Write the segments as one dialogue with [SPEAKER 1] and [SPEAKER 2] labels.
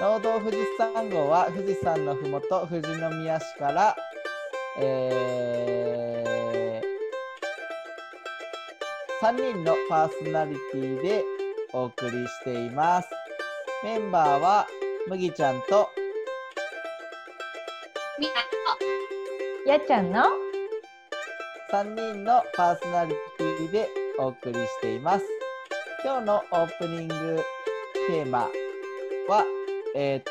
[SPEAKER 1] 農道富士山号は富士山のふもと富士宮市から、え3人のパーソナリティでお送りしています。メンバーは麦ちゃんと
[SPEAKER 2] みんな
[SPEAKER 3] やっちゃんの
[SPEAKER 1] 3人のパーソナリティでお送りしています。今日のオープニングテーマは、えっ、と、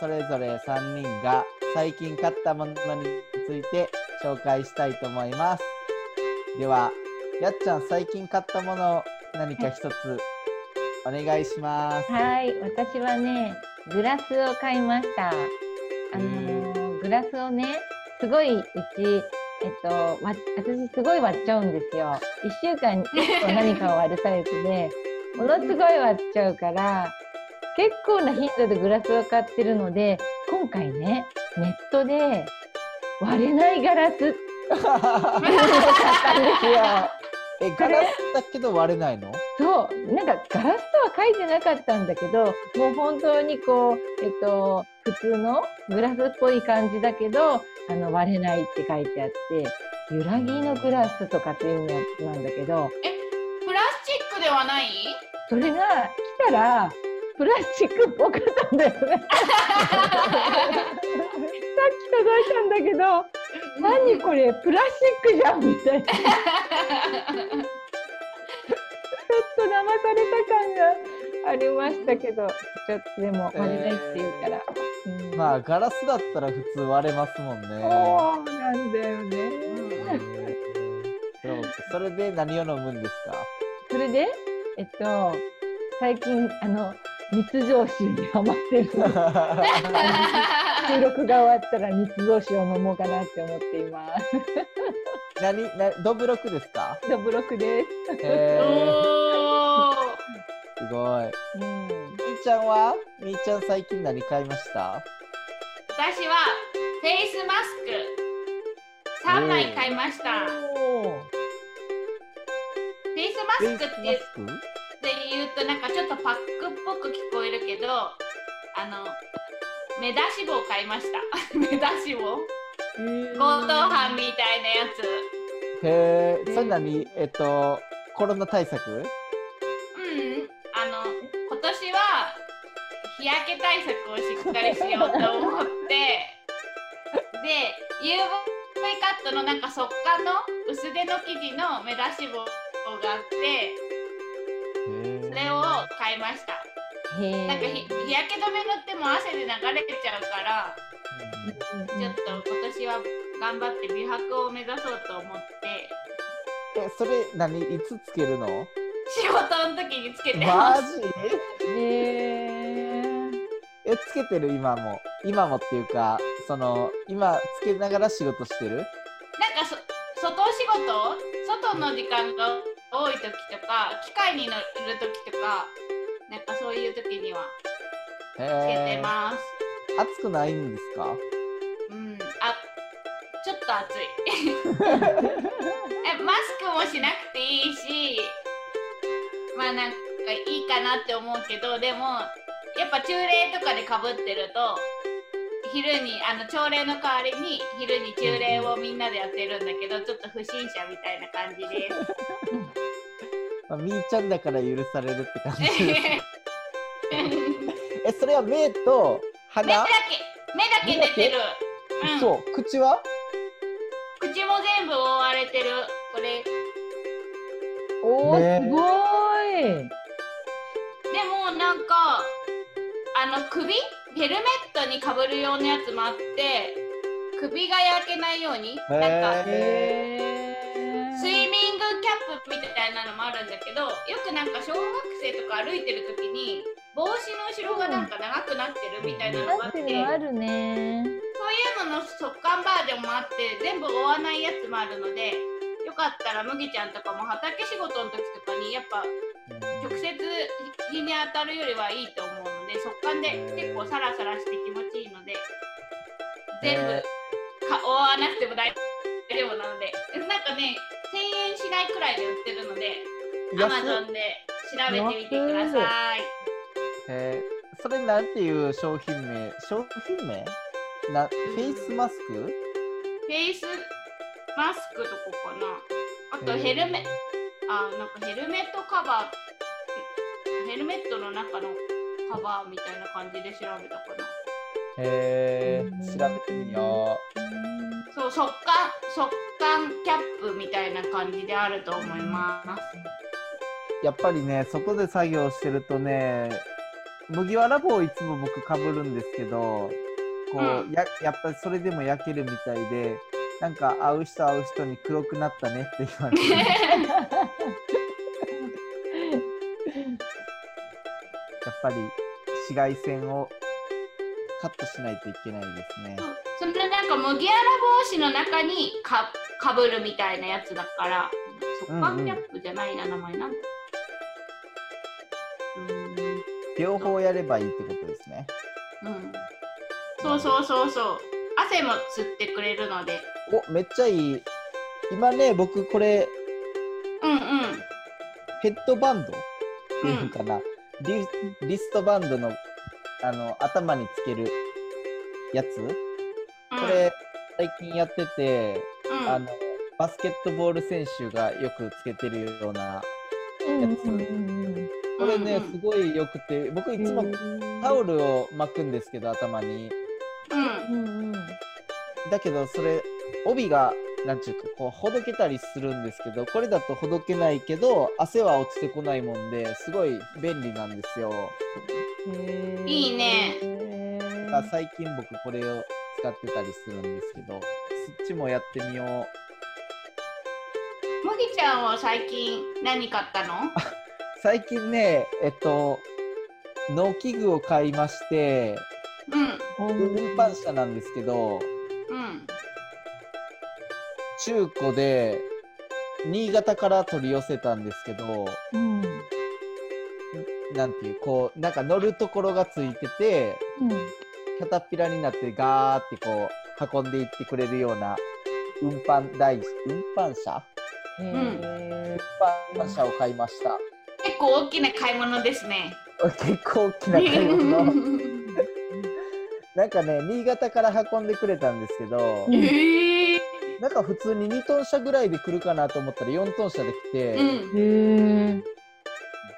[SPEAKER 1] それぞれ3人が最近買ったものについて紹介したいと思います。では、やっちゃん最近買ったもの何か一つお願いします。
[SPEAKER 3] はい、私はね、グラスを買いました。あのーグラスをね、すごいうち、えっと、わ私すごい割っちゃうんですよ。1週間に1個何かを割るタイプで、ものすごい割っちゃうから、結構な頻度でグラスを買ってるので、今回ね、ネットで割れないガラス。っ て いうのを買ったんですよ。
[SPEAKER 1] え、ガラスだけど割れないの？
[SPEAKER 3] そう、なんかガラスとは書いてなかったんだけど、もう本当にこう、えっと、普通のグラスっぽい感じだけど、あの、割れないって書いてあって、揺らぎのグラスとかっていうやつなんだけど、
[SPEAKER 2] プラスチックではない？
[SPEAKER 3] それが来たら、プラスチックっぽかったんだよね。さっき届いたんだけど、何これ、プラスチックじゃんみたいな。ちょっと騙された感がありましたけど、ちょっとでも割れないっていうから。うん
[SPEAKER 1] まあ、ガラスだったら普通割れますもんね。
[SPEAKER 3] そうなんだよね。
[SPEAKER 1] それで何を飲むんですか？
[SPEAKER 3] それで、えっと、最近、あの、密造酒にハマってるの。収録が終わったら密造酒を飲もうかなって思っています。
[SPEAKER 1] 何なドブロクですか？
[SPEAKER 3] ドブロクです。
[SPEAKER 1] へーすごい。
[SPEAKER 3] うん。
[SPEAKER 1] みーちゃんはみーちゃん最近何買いました？
[SPEAKER 2] 私はフェイスマスク3枚買いました。フ
[SPEAKER 3] お
[SPEAKER 2] ェイスマ
[SPEAKER 1] フェイスマ
[SPEAKER 2] スク？って言うとなんかちょっとパックっぽく聞こえるけど、あの、目出し帽買いました。目出し帽？
[SPEAKER 3] ー
[SPEAKER 2] 強盗犯みたいなやつ。
[SPEAKER 1] へえ、それ何えっと、コロナ対策？
[SPEAKER 2] うん、あの今年は日焼け対策をしっかりしようと思って。で UV カットのなんか速乾の薄手の生地の目出し帽があってそれを買いました。なんかひ日焼け止め塗っても汗で流れちゃうから
[SPEAKER 3] うん。
[SPEAKER 2] ちょっと今年は頑張って美白を目指そうと思って。
[SPEAKER 1] え、それ何？いつつけるの？
[SPEAKER 2] 仕事の時につけて
[SPEAKER 1] マ
[SPEAKER 2] ます。
[SPEAKER 1] ジ？
[SPEAKER 3] へー。
[SPEAKER 1] え、つけてる今も？今もっていうか、その、今つけながら仕事してる？
[SPEAKER 2] なんかそ外仕事？外の時間が多い時とか機械に乗る時とかなんかそういう時にはつけ。てます、
[SPEAKER 1] 暑くないんですか？
[SPEAKER 2] うんあちょっと暑い えマスクもしなくていいしまあなんかいいかなって思うけどでもやっぱ中礼とかでかぶってると昼にあの朝礼の代わりに昼に中礼をみんなでやってるんだけどちょっと不審者みたいな感じです。
[SPEAKER 1] まあ、みーちゃんだから許されるって感じです。え、それは目と
[SPEAKER 2] 目だ
[SPEAKER 1] 鼻
[SPEAKER 2] け目だけ出てる、うん、
[SPEAKER 1] そう、口は？
[SPEAKER 2] 口も全部覆われてる。これ。
[SPEAKER 3] おー、
[SPEAKER 1] ね。
[SPEAKER 3] すごーい。
[SPEAKER 2] でもなんかあの首？ヘルメットにかぶるようなやつもあって首が焼けないようになんかあるんだけどよくなんか小学生とか歩いてる時に帽子の後ろがなんか長くなってるみたいなのがあ
[SPEAKER 3] あ
[SPEAKER 2] っ
[SPEAKER 3] っててるのあるね。
[SPEAKER 2] そういうのの速乾バージョンもあって全部覆わないやつもあるのでよかったら麦ちゃんとかも畑仕事の時とかにやっぱ直接日に当たるよりはいいと思うので速乾で結構サラサラして気持ちいいので全部か覆わなくても大丈夫なのでなんかね1000円しないくらいで売ってるので
[SPEAKER 1] 安
[SPEAKER 2] Amazon で調べてみてください。
[SPEAKER 1] えーそれなんていう商品名？商品名？なフェイスマスク？
[SPEAKER 2] フェイスマスクとこかな？あとヘルメ、あ、なんかヘルメットカバー、ヘルメットの中のカバーみたいな感じで調べたかな。
[SPEAKER 1] へえ調べてみよ
[SPEAKER 2] そう、速乾、速乾キャップみたいな感じであると思います。
[SPEAKER 1] うやっぱりね外で作業してるとね麦わら帽をいつも僕かぶるんですけどこう、
[SPEAKER 2] うん
[SPEAKER 1] ややっぱりそれでも焼けるみたいでなんか会う人会う人に黒くなったねって言われて やっぱり紫外線をカットしないといけないですね。
[SPEAKER 2] それなんか麦わら帽子の中にかかぶるみたいなやつだから、速乾キャップじゃないな、名前なんだ。う
[SPEAKER 1] 両方やればいいってことですね。
[SPEAKER 2] うん、そうそうそうそう。汗も吸ってくれるので。
[SPEAKER 1] おめっちゃいい。今ね僕これ
[SPEAKER 2] うんうん。
[SPEAKER 1] ヘッドバンド？っていうのかな、リリストバンドのあの頭につけるやつ？こ
[SPEAKER 2] うん、
[SPEAKER 1] れ最近やってて、
[SPEAKER 2] うん、
[SPEAKER 1] あのバスケットボール選手がよくつけてるような
[SPEAKER 3] うんうんうん
[SPEAKER 1] これね、すごいよくて僕いつもタオルを巻くんですけど頭に。
[SPEAKER 2] うん。
[SPEAKER 3] うんうん
[SPEAKER 1] だけどそれ帯がなんちゅうかこうほどけたりするんですけどこれだとほどけないけど汗は落ちてこないもんですごい便利なんですよ。
[SPEAKER 2] いいね。
[SPEAKER 3] へー
[SPEAKER 1] だから最近僕これを使ってたりするんですけどそっちもやってみよう。
[SPEAKER 2] 麦ちゃんは最近何買ったの？
[SPEAKER 1] 最近ねえっと農機具を買いまして
[SPEAKER 2] うん
[SPEAKER 1] 運搬車なんですけど
[SPEAKER 2] うん
[SPEAKER 1] 中古で新潟から取り寄せたんですけど
[SPEAKER 3] うん
[SPEAKER 1] なんていうこうなんか乗るところがついてて
[SPEAKER 3] うん
[SPEAKER 1] キャタピラになってガーってこう運んでいってくれるような運搬台運搬車
[SPEAKER 3] へ
[SPEAKER 1] 運搬車を買いました
[SPEAKER 2] 結構大きな買い物ですね。
[SPEAKER 1] 結構大きな買い物。なんかね新潟から運んでくれたんですけど
[SPEAKER 2] え
[SPEAKER 1] なんか普通に2トン車ぐらいで来るかなと思ったら4トン車で来て、
[SPEAKER 2] うん。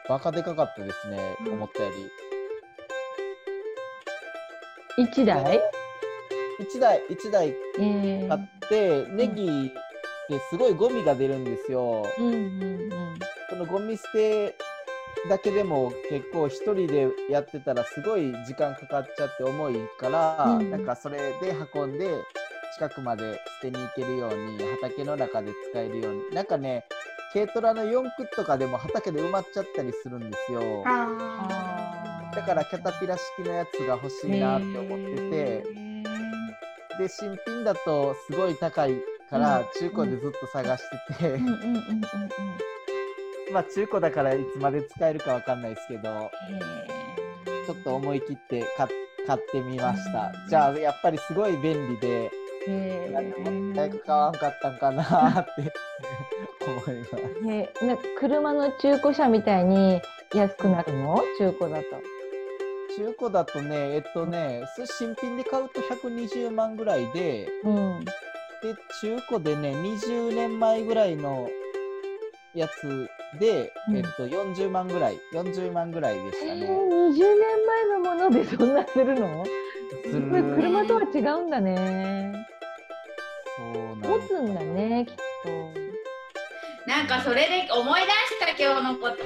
[SPEAKER 1] バカでかかったですね、
[SPEAKER 2] うん。
[SPEAKER 1] 思ったより。
[SPEAKER 3] 一台
[SPEAKER 1] ？1台1台
[SPEAKER 3] えー。
[SPEAKER 1] 買って、ネギってすごいゴミが出るんですよ、
[SPEAKER 3] うんうん。
[SPEAKER 1] このゴミ捨てだけでも結構一人でやってたらすごい時間かかっちゃって重いから、
[SPEAKER 3] うん。
[SPEAKER 1] なんかそれで運んで近くまで捨てに行けるように畑の中で使えるように。なんかね軽トラの4駆とかでも畑で埋まっちゃったりするんですよ。だからキャタピラ式のやつが欲しいなって思ってて。
[SPEAKER 3] へ
[SPEAKER 1] で新品だとすごい高いから
[SPEAKER 3] うん。
[SPEAKER 1] 中古でずっと探してて、まあ中古だからいつまで使えるかわかんないですけど
[SPEAKER 3] へ
[SPEAKER 1] ちょっと思い切って買っ買ってみました。じゃあやっぱりすごい便利で、なんかも
[SPEAKER 3] ー
[SPEAKER 1] ったいく買わんかったんかなって思います。
[SPEAKER 3] へ ーな車の中古車みたいに安くなるの？中古だと。
[SPEAKER 1] 中古だとね、えっとね、新品で買うと120万ぐらいで、
[SPEAKER 3] うん。
[SPEAKER 1] で、中古でね、20年前ぐらいのやつで、
[SPEAKER 3] うん。
[SPEAKER 1] えっと、40万ぐらい、40万ぐらいでし
[SPEAKER 3] えー、
[SPEAKER 1] たね。
[SPEAKER 3] 20年前のものでそんなするの？
[SPEAKER 1] す
[SPEAKER 3] これ
[SPEAKER 1] る
[SPEAKER 3] 車とは違うんだね。
[SPEAKER 1] そうなん
[SPEAKER 3] 持つんだね、きっと。
[SPEAKER 2] なんかそれで思い出した今日のこと。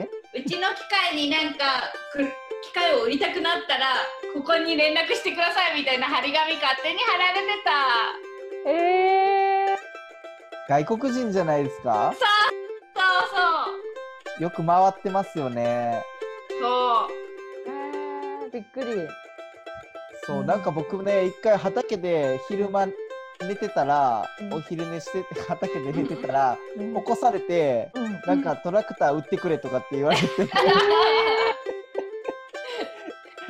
[SPEAKER 1] え？
[SPEAKER 2] うちの機械になんかく機械を売りたくなったらここに連絡してくださいみたいな張り紙勝手に貼られてた。
[SPEAKER 3] えー、
[SPEAKER 1] 外国人じゃないですか？
[SPEAKER 2] そう
[SPEAKER 1] よく回ってますよね。
[SPEAKER 2] そう。そう
[SPEAKER 3] あーびっくり。
[SPEAKER 1] そう、なんか僕ね、一回畑で昼間寝てたら、
[SPEAKER 3] うん。
[SPEAKER 1] お昼寝してて畑で寝てたら、
[SPEAKER 3] うん。
[SPEAKER 1] 起こされて、
[SPEAKER 3] うん。
[SPEAKER 1] なんかトラクター売ってくれとかって言われて、
[SPEAKER 3] 外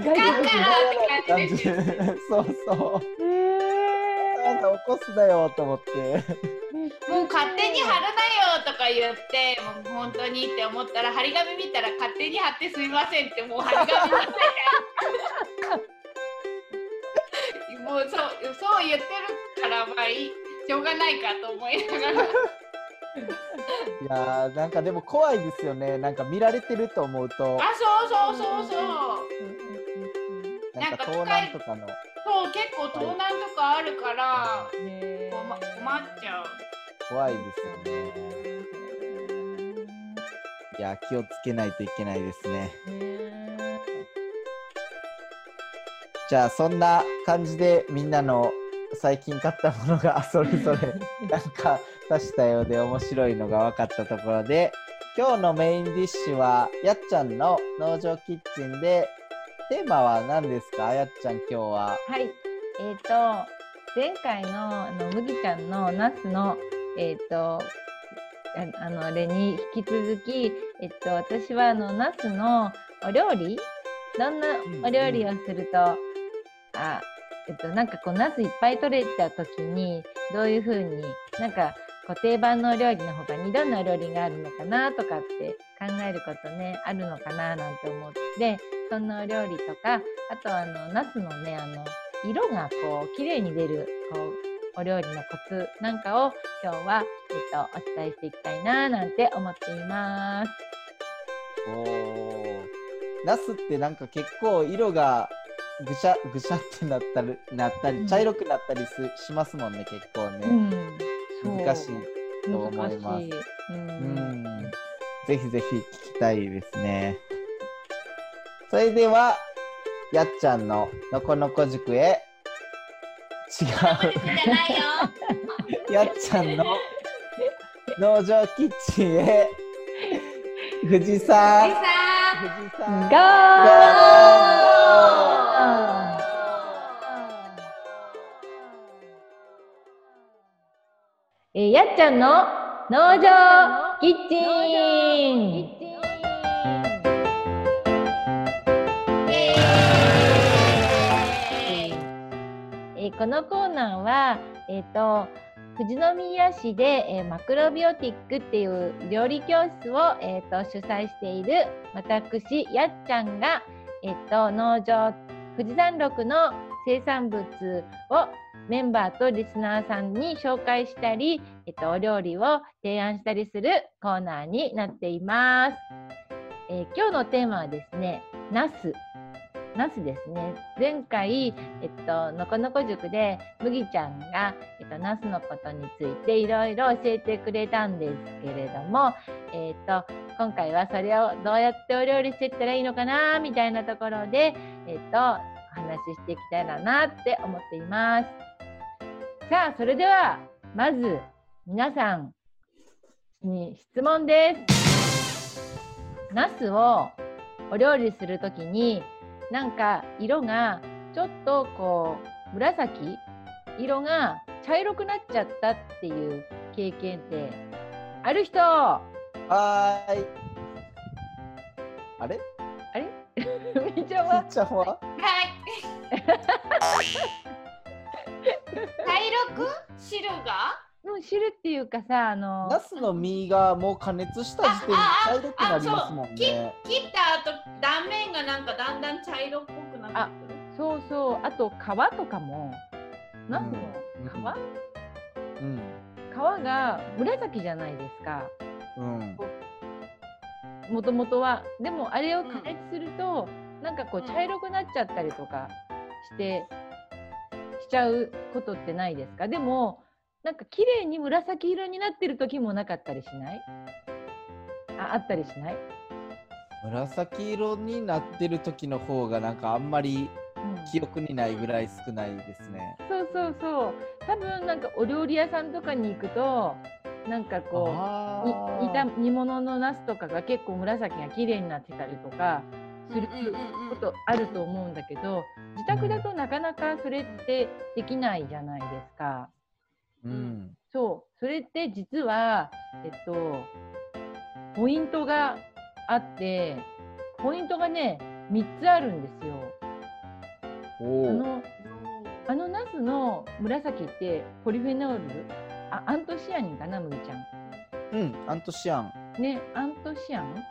[SPEAKER 3] 国人。
[SPEAKER 2] だからって感じ
[SPEAKER 1] そうそう。
[SPEAKER 3] え
[SPEAKER 1] あ起こすなよと思って。
[SPEAKER 2] もう勝手に貼るなよとか言ってもう本当にって思ったら張り紙見たら勝手に貼ってすみませんってもう張り紙もうそうそう言ってるからまあいい。しょうがないかと思いながら。
[SPEAKER 1] いやーなんかでも怖いですよね。なんか見られてると思うと、
[SPEAKER 2] あそうそうそうそう。
[SPEAKER 1] なんか盗難とかの。
[SPEAKER 2] そう結構盗難とかあるから
[SPEAKER 3] ね
[SPEAKER 2] 困困っちゃう
[SPEAKER 1] 怖いですよね。いや気をつけないといけないですね。
[SPEAKER 3] ね
[SPEAKER 1] じゃあそんな感じでみんなの最近買ったものがそれぞれ なんか出したようで面白いのが分かったところで今日のメインディッシュはやっちゃんの農場キッチンでテーマは何ですか？やっちゃん今日は。
[SPEAKER 3] はい。えっ、と、前回のあの麦ちゃんのナスの、えっ、と、ああのあれに引き続き、えっと、私はあのナスのお料理？どんなお料理をすると、あえっとなんかこうナスいっぱい取れた時にどういう風になんかこう定番のお料理の他にどんなお料理があるのかなとかって考えることねあるのかななんて思ってそんなお料理とかあとあのナスのねあの色がこう綺麗に出るこうお料理のコツなんかを今日は、えっと、お伝えしていきたいななんて思っています。
[SPEAKER 1] おー。ナスってなんか結構色がぐしゃぐしゃってなったりなった
[SPEAKER 3] うん。
[SPEAKER 1] り茶色くなったりすしますもんね結構ね、
[SPEAKER 3] うん、
[SPEAKER 1] 難しいと思います。
[SPEAKER 3] う、
[SPEAKER 1] うん。ん。ぜひぜひ聞きたいですね。それではやっちゃんののこのこ塾へ違う。やっちゃんの農場キッチンへ。富士
[SPEAKER 2] で
[SPEAKER 1] 山
[SPEAKER 2] さ
[SPEAKER 1] 富士山
[SPEAKER 3] ゴー。えーやっちゃんの農場キッチンーこのコーナーは、えー、と富士宮市で、えーマクロビオティックっていう料理教室を、えー、と主催している私やっちゃんが、えー、と農場富士山麓の生産物をメンバーとリスナーさんに紹介したり、えっと、お料理を提案したりするコーナーになっています。えー今日のテーマはですね、ナス。ナスですね。前回、えっと、のこのこ塾で麦ちゃんが、えっと、ナスのことについていろいろ教えてくれたんですけれども、えっと、今回はそれをどうやってお料理していったらいいのかな、みたいなところで、えっと、お話ししていきたいなって思っています。さあ、それでは、まず、皆さんに質問です。ナスをお料理するときに、なんか色がちょっとこう、紫？色が茶色くなっちゃったっていう経験ってある人？あ
[SPEAKER 1] はーい。あれ？
[SPEAKER 3] れ？みーちゃん
[SPEAKER 1] み
[SPEAKER 3] は
[SPEAKER 1] っちゃんは？
[SPEAKER 2] はい。茶色く？汁が？
[SPEAKER 3] もう汁っていうかさ、あの、
[SPEAKER 1] ナスの実がもう加熱した時点で茶色くなりますもんね。
[SPEAKER 2] 切った後断面がなんかだんだん茶色っぽくなってくる
[SPEAKER 3] そうそう、あと皮とかも、ナスの皮、
[SPEAKER 1] うん。
[SPEAKER 3] 皮が紫じゃないですか。
[SPEAKER 1] うん。
[SPEAKER 3] もともとは。でもあれを加熱すると、なんかこう
[SPEAKER 2] うん
[SPEAKER 3] 茶色くなっちゃったりとかして、しちゃうことってないですか？でも、なんか綺麗に紫色になってる時もなかったりしない？ああったりしない、
[SPEAKER 1] 紫色になってる時の方がなんかあんまり
[SPEAKER 3] うん
[SPEAKER 1] 記憶にないぐらい少ないですね。
[SPEAKER 3] そうそうそう。多分なんかお料理屋さんとかに行くと、なんかこ
[SPEAKER 1] あ
[SPEAKER 3] う、に煮た煮物のナスとかが結構紫が綺麗になってたりとかする
[SPEAKER 2] うんうんうんうん
[SPEAKER 3] ことあると思うんだけど、自宅だとなかなかそれってできないじゃないですか。
[SPEAKER 1] うん。
[SPEAKER 3] そう、それって実は、えっと、ポイントがあって、ポイントがね、3つあるんですよ。あのあのナスの紫ってポリフェノール？あアントシアニンかな麦ちゃ
[SPEAKER 1] うん、アントシアン。
[SPEAKER 3] んねアントシアン？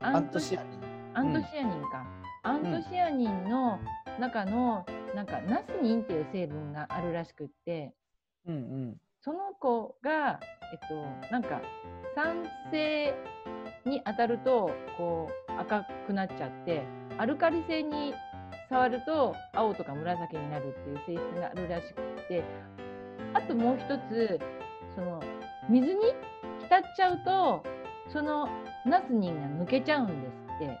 [SPEAKER 1] アントシアニン。
[SPEAKER 3] アントシアニンか、アントシアニンの中のなんかナスニンっていう成分があるらしくって
[SPEAKER 1] うんうん。
[SPEAKER 3] その子がえっとなんか酸性に当たるとこう赤くなっちゃってアルカリ性に触ると青とか紫になるっていう性質があるらしくってあともう一つその水に浸っちゃうとそのナスニンが抜けちゃうんですって。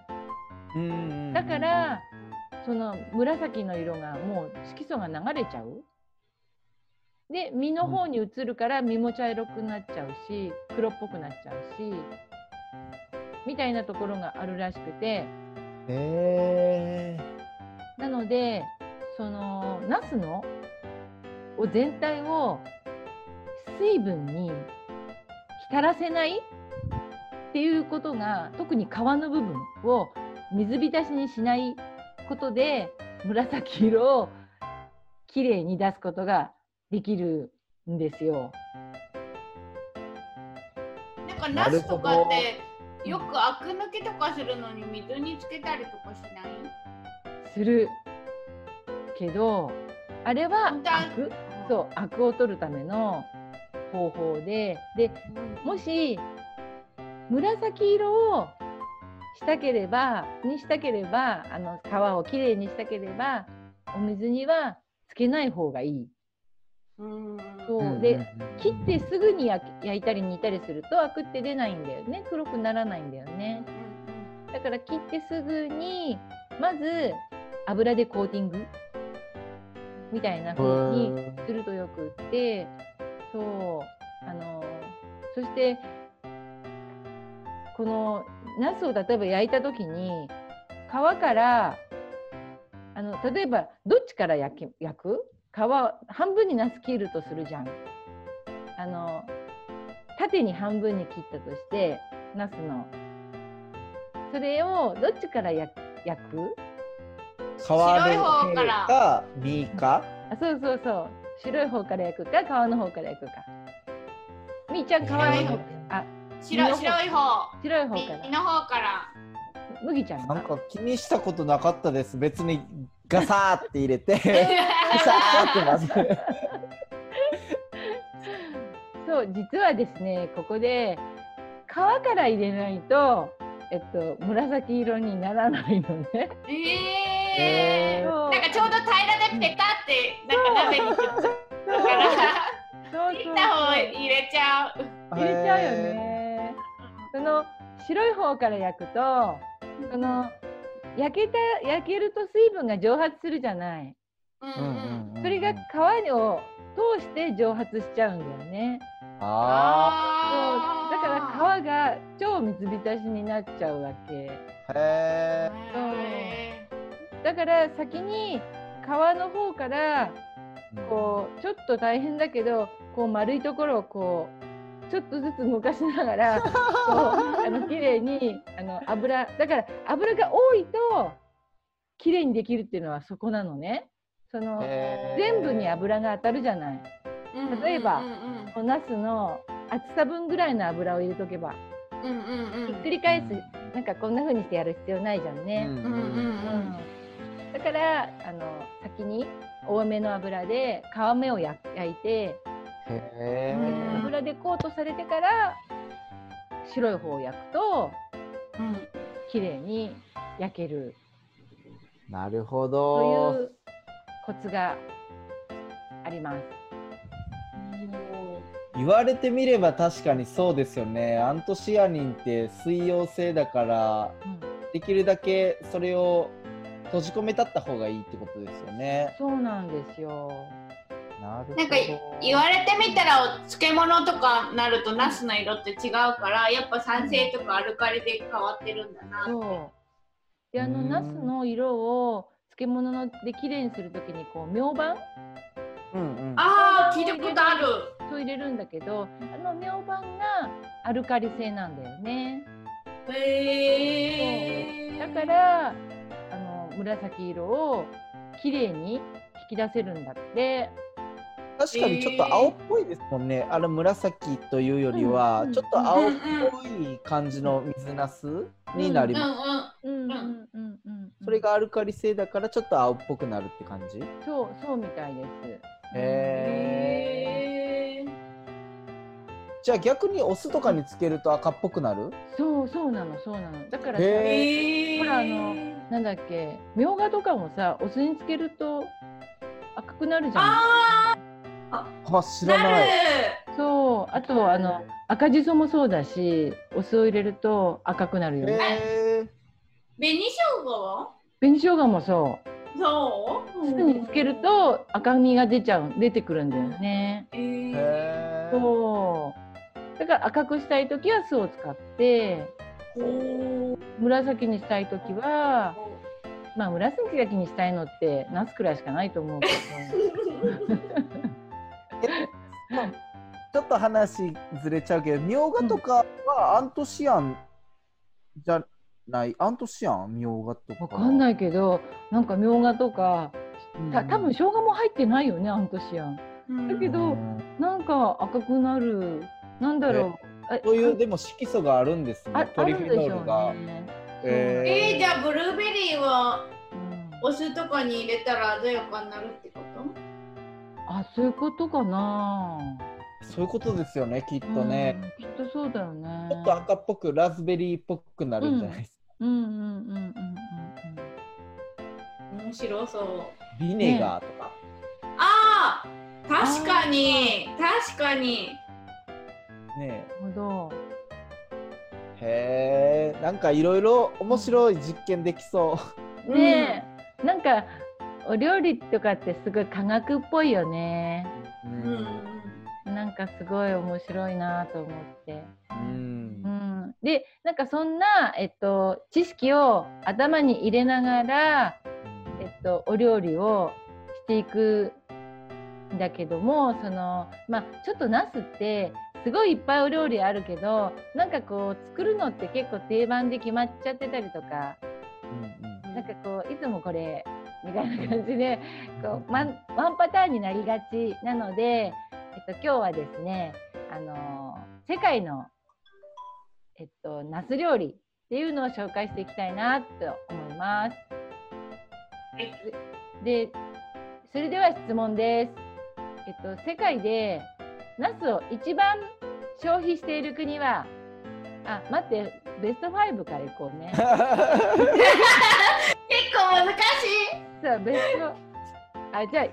[SPEAKER 1] うん
[SPEAKER 3] だか、らその紫の色がもう色素が流れちゃう。で実の方に移るから実も茶色くなっちゃうし黒っぽくなっちゃうしみたいなところがあるらしくて
[SPEAKER 1] へえ。
[SPEAKER 3] なのでそのナスのを全体を水分に浸らせないっていうことが特に皮の部分を水浸しにしないことで紫色をきれいに出すことができるんですよ。
[SPEAKER 2] なんかナスとかってよくアク抜けとかするのに水につけたりとかしない？
[SPEAKER 3] するけどあれはアクそうアクを取るための方法ででもし紫色をしたければにしたければあの皮をきれいにしたければお水にはつけない方がいい。
[SPEAKER 2] うん。
[SPEAKER 3] そう。で切ってすぐに焼いたり煮たりするとアクって出ないんだよね。黒くならないんだよね。だから切ってすぐにまず油でコーティング？みたいな風にするとよくってそう。あのそしてこのナスを例えば焼いた時に皮からあの例えばどっちから焼き焼く？皮半分にナス切るとするじゃん。あの縦に半分に切ったとしてナスの。それをどっちから焼焼く？
[SPEAKER 1] 皮
[SPEAKER 2] 白い方から。
[SPEAKER 1] か実か？
[SPEAKER 3] あそうそうそう。白い方から焼くか皮の方から焼くか。みーちゃん皮の方。
[SPEAKER 2] 方。
[SPEAKER 3] あ
[SPEAKER 2] 白い白い方。
[SPEAKER 3] 白い方から。
[SPEAKER 2] 実の方から。
[SPEAKER 3] 麦ちゃん。
[SPEAKER 1] なんか気にしたことなかったです。別にガサーって入れて、ガサーって混ぜる。
[SPEAKER 3] そう実はですねここで皮から入れないとえっと紫色にならないのね。
[SPEAKER 2] えー、
[SPEAKER 3] そう。
[SPEAKER 2] なんかちょうど平らでペタってなんか鍋にくっつくから。
[SPEAKER 3] そう
[SPEAKER 2] 切った方入れちゃう。
[SPEAKER 3] 入れちゃうよね。その白い方から焼くとその焼けた焼けると水分が蒸発するじゃない。
[SPEAKER 2] うん
[SPEAKER 1] うん
[SPEAKER 3] それが皮を通して蒸発しちゃうんだよね。
[SPEAKER 1] あ
[SPEAKER 3] そうだから皮が超水浸しになっちゃうわけ。
[SPEAKER 1] あ。へえ。
[SPEAKER 2] へ
[SPEAKER 3] だから先に皮の方からこうちょっと大変だけどこう丸いところをこうちょっとずつ動かしながら こうあの綺麗にあの油だから油が多いと綺麗にできるっていうのはそこなのね。その全部に油が当たるじゃない。
[SPEAKER 2] ー
[SPEAKER 3] 例えばお茄子の厚さ分ぐらいの油を入れとけばひっくり返すなんかこんな風にしてやる必要ないじゃんね。だからあの先に多めの油で皮目を焼焼いて
[SPEAKER 1] へ
[SPEAKER 3] 油でコートされてから白い方を焼くと
[SPEAKER 2] うん
[SPEAKER 3] 綺麗に焼ける
[SPEAKER 1] なるほ
[SPEAKER 3] と
[SPEAKER 1] ど。
[SPEAKER 3] いうコツがあります。
[SPEAKER 1] 言われてみれば確かにそうですよね。アントシアニンって水溶性だから、
[SPEAKER 3] うん
[SPEAKER 1] できるだけそれを閉じ込めたった方がいいってことですよね。
[SPEAKER 3] そうなんですよ。
[SPEAKER 1] なるほど。
[SPEAKER 2] なんか言われてみたらお漬物とかなるとナスの色って違うからやっぱ酸性とかアルカリで変わってるんだな
[SPEAKER 3] そう。であの
[SPEAKER 1] うん
[SPEAKER 3] ナスの色を漬物ので綺麗にするときにこう明板
[SPEAKER 1] うんうん。
[SPEAKER 2] あー聞いたことある
[SPEAKER 3] そう入れるんだけどあの明板がアルカリ性なんだよね。
[SPEAKER 2] へえ
[SPEAKER 3] だからあの紫色をきれいに引き出せるんだって。
[SPEAKER 1] 確かにちょっと青っぽいですもんね。あの紫というよりは、
[SPEAKER 3] うん
[SPEAKER 1] ちょっと青っぽい感じの水ナスになり
[SPEAKER 2] うん
[SPEAKER 1] ます。
[SPEAKER 2] うん
[SPEAKER 3] うんうんうんうん。
[SPEAKER 1] それがアルカリ性だからちょっと青っぽくなるって感じ？
[SPEAKER 3] そうそうみたいです。
[SPEAKER 1] へ
[SPEAKER 2] へー
[SPEAKER 1] じゃあ逆にお酢とかにつけると赤っぽくなる？
[SPEAKER 3] そうそうなのそうなの。だからさ、
[SPEAKER 1] へ
[SPEAKER 2] へー
[SPEAKER 3] ほらあのなんだっけ、みょうがとかもさ、お酢につけると赤くなるじゃん。
[SPEAKER 2] あ
[SPEAKER 1] あ、知らない。
[SPEAKER 3] そう、あとあの赤じそもそうだし、お酢を入れると赤くなるよね。
[SPEAKER 2] 紅生姜は？
[SPEAKER 3] 紅生姜もそう。
[SPEAKER 2] そう？
[SPEAKER 3] 酢につけると赤みが出ちゃう出てくるんだよね。
[SPEAKER 2] へー
[SPEAKER 1] へー
[SPEAKER 3] そう。だから赤くしたいときは酢を使って、
[SPEAKER 2] ほ
[SPEAKER 3] 紫にしたいときは、
[SPEAKER 2] ー
[SPEAKER 3] まあ紫にしたいのってナスくらいしかないと思うけ
[SPEAKER 1] ちょっと話ずれちゃうけど、みょうがとかはアントシアンじゃない、アントシアン？みょうがと
[SPEAKER 3] ど。
[SPEAKER 1] か。。
[SPEAKER 3] わかんないいけど、なんかみょうがとか、た多分生姜も入ってないよね、アントシアン。だけどなんか赤くなる。なんだろう。え
[SPEAKER 1] そういうでも色素があるんです
[SPEAKER 3] あ
[SPEAKER 1] ね。ポリフェ
[SPEAKER 3] あるでしょう
[SPEAKER 1] ノールが。
[SPEAKER 3] ね。
[SPEAKER 1] え
[SPEAKER 2] えー、じゃあブルーベリーは
[SPEAKER 3] うん
[SPEAKER 2] お酢とかに入れたら鮮やかになるってこと
[SPEAKER 3] あ、そういうことかな。
[SPEAKER 1] そういうことですよね、きっとね。
[SPEAKER 3] うん。きっとそうだよね。
[SPEAKER 1] ちょっと赤っぽく、ラズベリーっぽくなるんじゃないですか。
[SPEAKER 3] うんうんうんうんうん
[SPEAKER 2] 面白そう
[SPEAKER 1] ビネガーとか。
[SPEAKER 2] あー確かに確かに
[SPEAKER 1] ね
[SPEAKER 3] うん。なるほ
[SPEAKER 1] え。へえ、なんかいろいろ面白い実験できそ
[SPEAKER 3] ど。ねえ、なんかお料理とかってすごい科学っぽいよね。
[SPEAKER 1] う。う
[SPEAKER 2] うんうん
[SPEAKER 1] ん。
[SPEAKER 3] なんかすごい面白いなと思って。
[SPEAKER 1] う。
[SPEAKER 3] うんん、でなんかそんな、えっと、知識を頭に入れながら、えっと、お料理をしていくんだけどもその、まあ、ちょっとナスってすごいいっぱいお料理あるけどなんかこう作るのって結構定番で決まっちゃってたりとか
[SPEAKER 1] うん
[SPEAKER 3] なんかこういつもこれみたいな感じでこうワンワンパターンになりがちなので、えっと、今日はですねあの世界の、えっと、ナス料理っていうのを紹介していきたいなと思います。
[SPEAKER 2] はい
[SPEAKER 3] でそれでは質問です。えっと、世界でナスを一番消費している国はあ待ってベスト5からいこうね。
[SPEAKER 2] 結構難しい
[SPEAKER 3] さあベストあじゃあい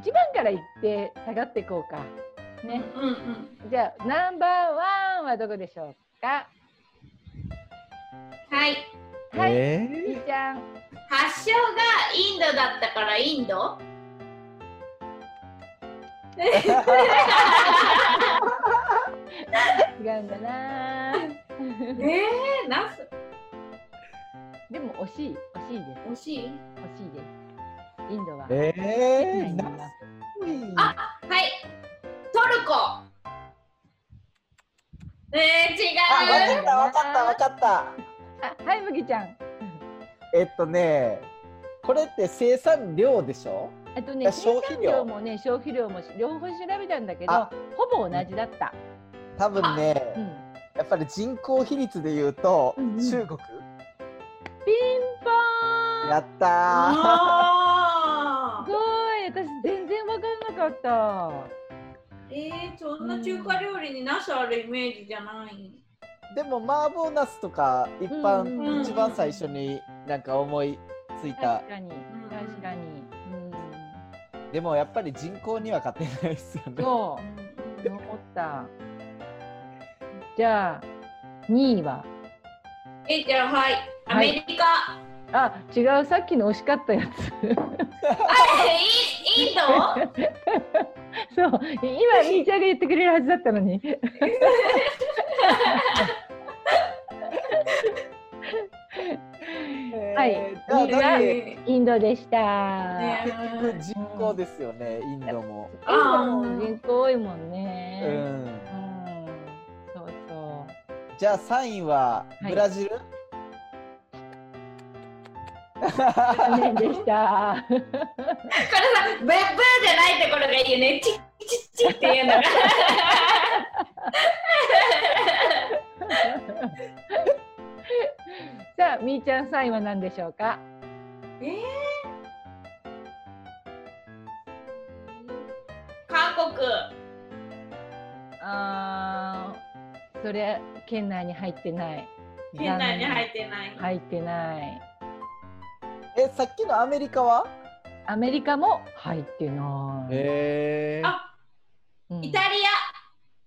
[SPEAKER 3] 一番から言って下がっていこうか。ね。
[SPEAKER 2] うんうん
[SPEAKER 3] じゃあナンバーワンはどこでしょうか？
[SPEAKER 2] はい
[SPEAKER 3] はい。
[SPEAKER 1] え
[SPEAKER 3] みーちゃん。
[SPEAKER 2] 発祥がインドだったからインド？
[SPEAKER 3] 違うんだな。
[SPEAKER 2] えー、ナス
[SPEAKER 3] でも惜しい惜しいです。
[SPEAKER 2] 惜しい？
[SPEAKER 3] 惜しいです。インドは。
[SPEAKER 1] ええー、
[SPEAKER 2] あはいトルコえー、違
[SPEAKER 1] あ、わ
[SPEAKER 2] う
[SPEAKER 1] かった、わかった、わかった。
[SPEAKER 3] あはい麦ちゃん。
[SPEAKER 1] えっとね、これって生産量でしょ？
[SPEAKER 3] あとね
[SPEAKER 1] 消費量
[SPEAKER 3] 産量もね消費量も両方調べたんだけど
[SPEAKER 1] あ
[SPEAKER 3] ほぼ同じだった。
[SPEAKER 1] 多分ね
[SPEAKER 3] う、ん。
[SPEAKER 1] やっぱり人口比率で言うと、
[SPEAKER 3] うんうん
[SPEAKER 1] 中国。やったー。
[SPEAKER 2] あ
[SPEAKER 3] すごい。私全然わかんなかった。
[SPEAKER 2] ーえー、そんな中華料理にナスあるイメージじゃない。
[SPEAKER 1] でも麻婆ナスとか一般、
[SPEAKER 3] うん。
[SPEAKER 2] うん
[SPEAKER 1] 一番最初になんか思いついた。
[SPEAKER 3] 確かに。確かに。うん。
[SPEAKER 1] でもやっぱり人口には勝てないですよね。
[SPEAKER 3] そう。思った。じゃあ2位は？
[SPEAKER 2] えじゃあはい。アメリカ、
[SPEAKER 3] あ違うさっきの惜しかったやつ。
[SPEAKER 2] あえインインド
[SPEAKER 3] そう今みーちゃんが言ってくれるはずだったのに。はい
[SPEAKER 1] えー
[SPEAKER 3] インドでした。
[SPEAKER 2] ね
[SPEAKER 1] 結局人口ですよね、インドも。
[SPEAKER 3] インドも人口多いもん
[SPEAKER 1] う
[SPEAKER 3] ね。
[SPEAKER 1] ん。
[SPEAKER 3] うん。そうそう。
[SPEAKER 1] じゃあ3位は
[SPEAKER 3] はい
[SPEAKER 1] ブラジル、
[SPEAKER 3] 残念でした。
[SPEAKER 2] これさ、ブーブーじゃないところがいいよね。チッチッチッっていうのが。
[SPEAKER 3] さあ、みーちゃん3位は何でしょうか？
[SPEAKER 2] えー、韓国。
[SPEAKER 3] あー、それ県内に入ってない。
[SPEAKER 2] 県内に入ってない。
[SPEAKER 3] 入ってない。
[SPEAKER 1] え、さっきのアメリカは？
[SPEAKER 3] アメリカも入ってない。
[SPEAKER 1] へー。
[SPEAKER 2] あ、
[SPEAKER 3] うん
[SPEAKER 2] イタリ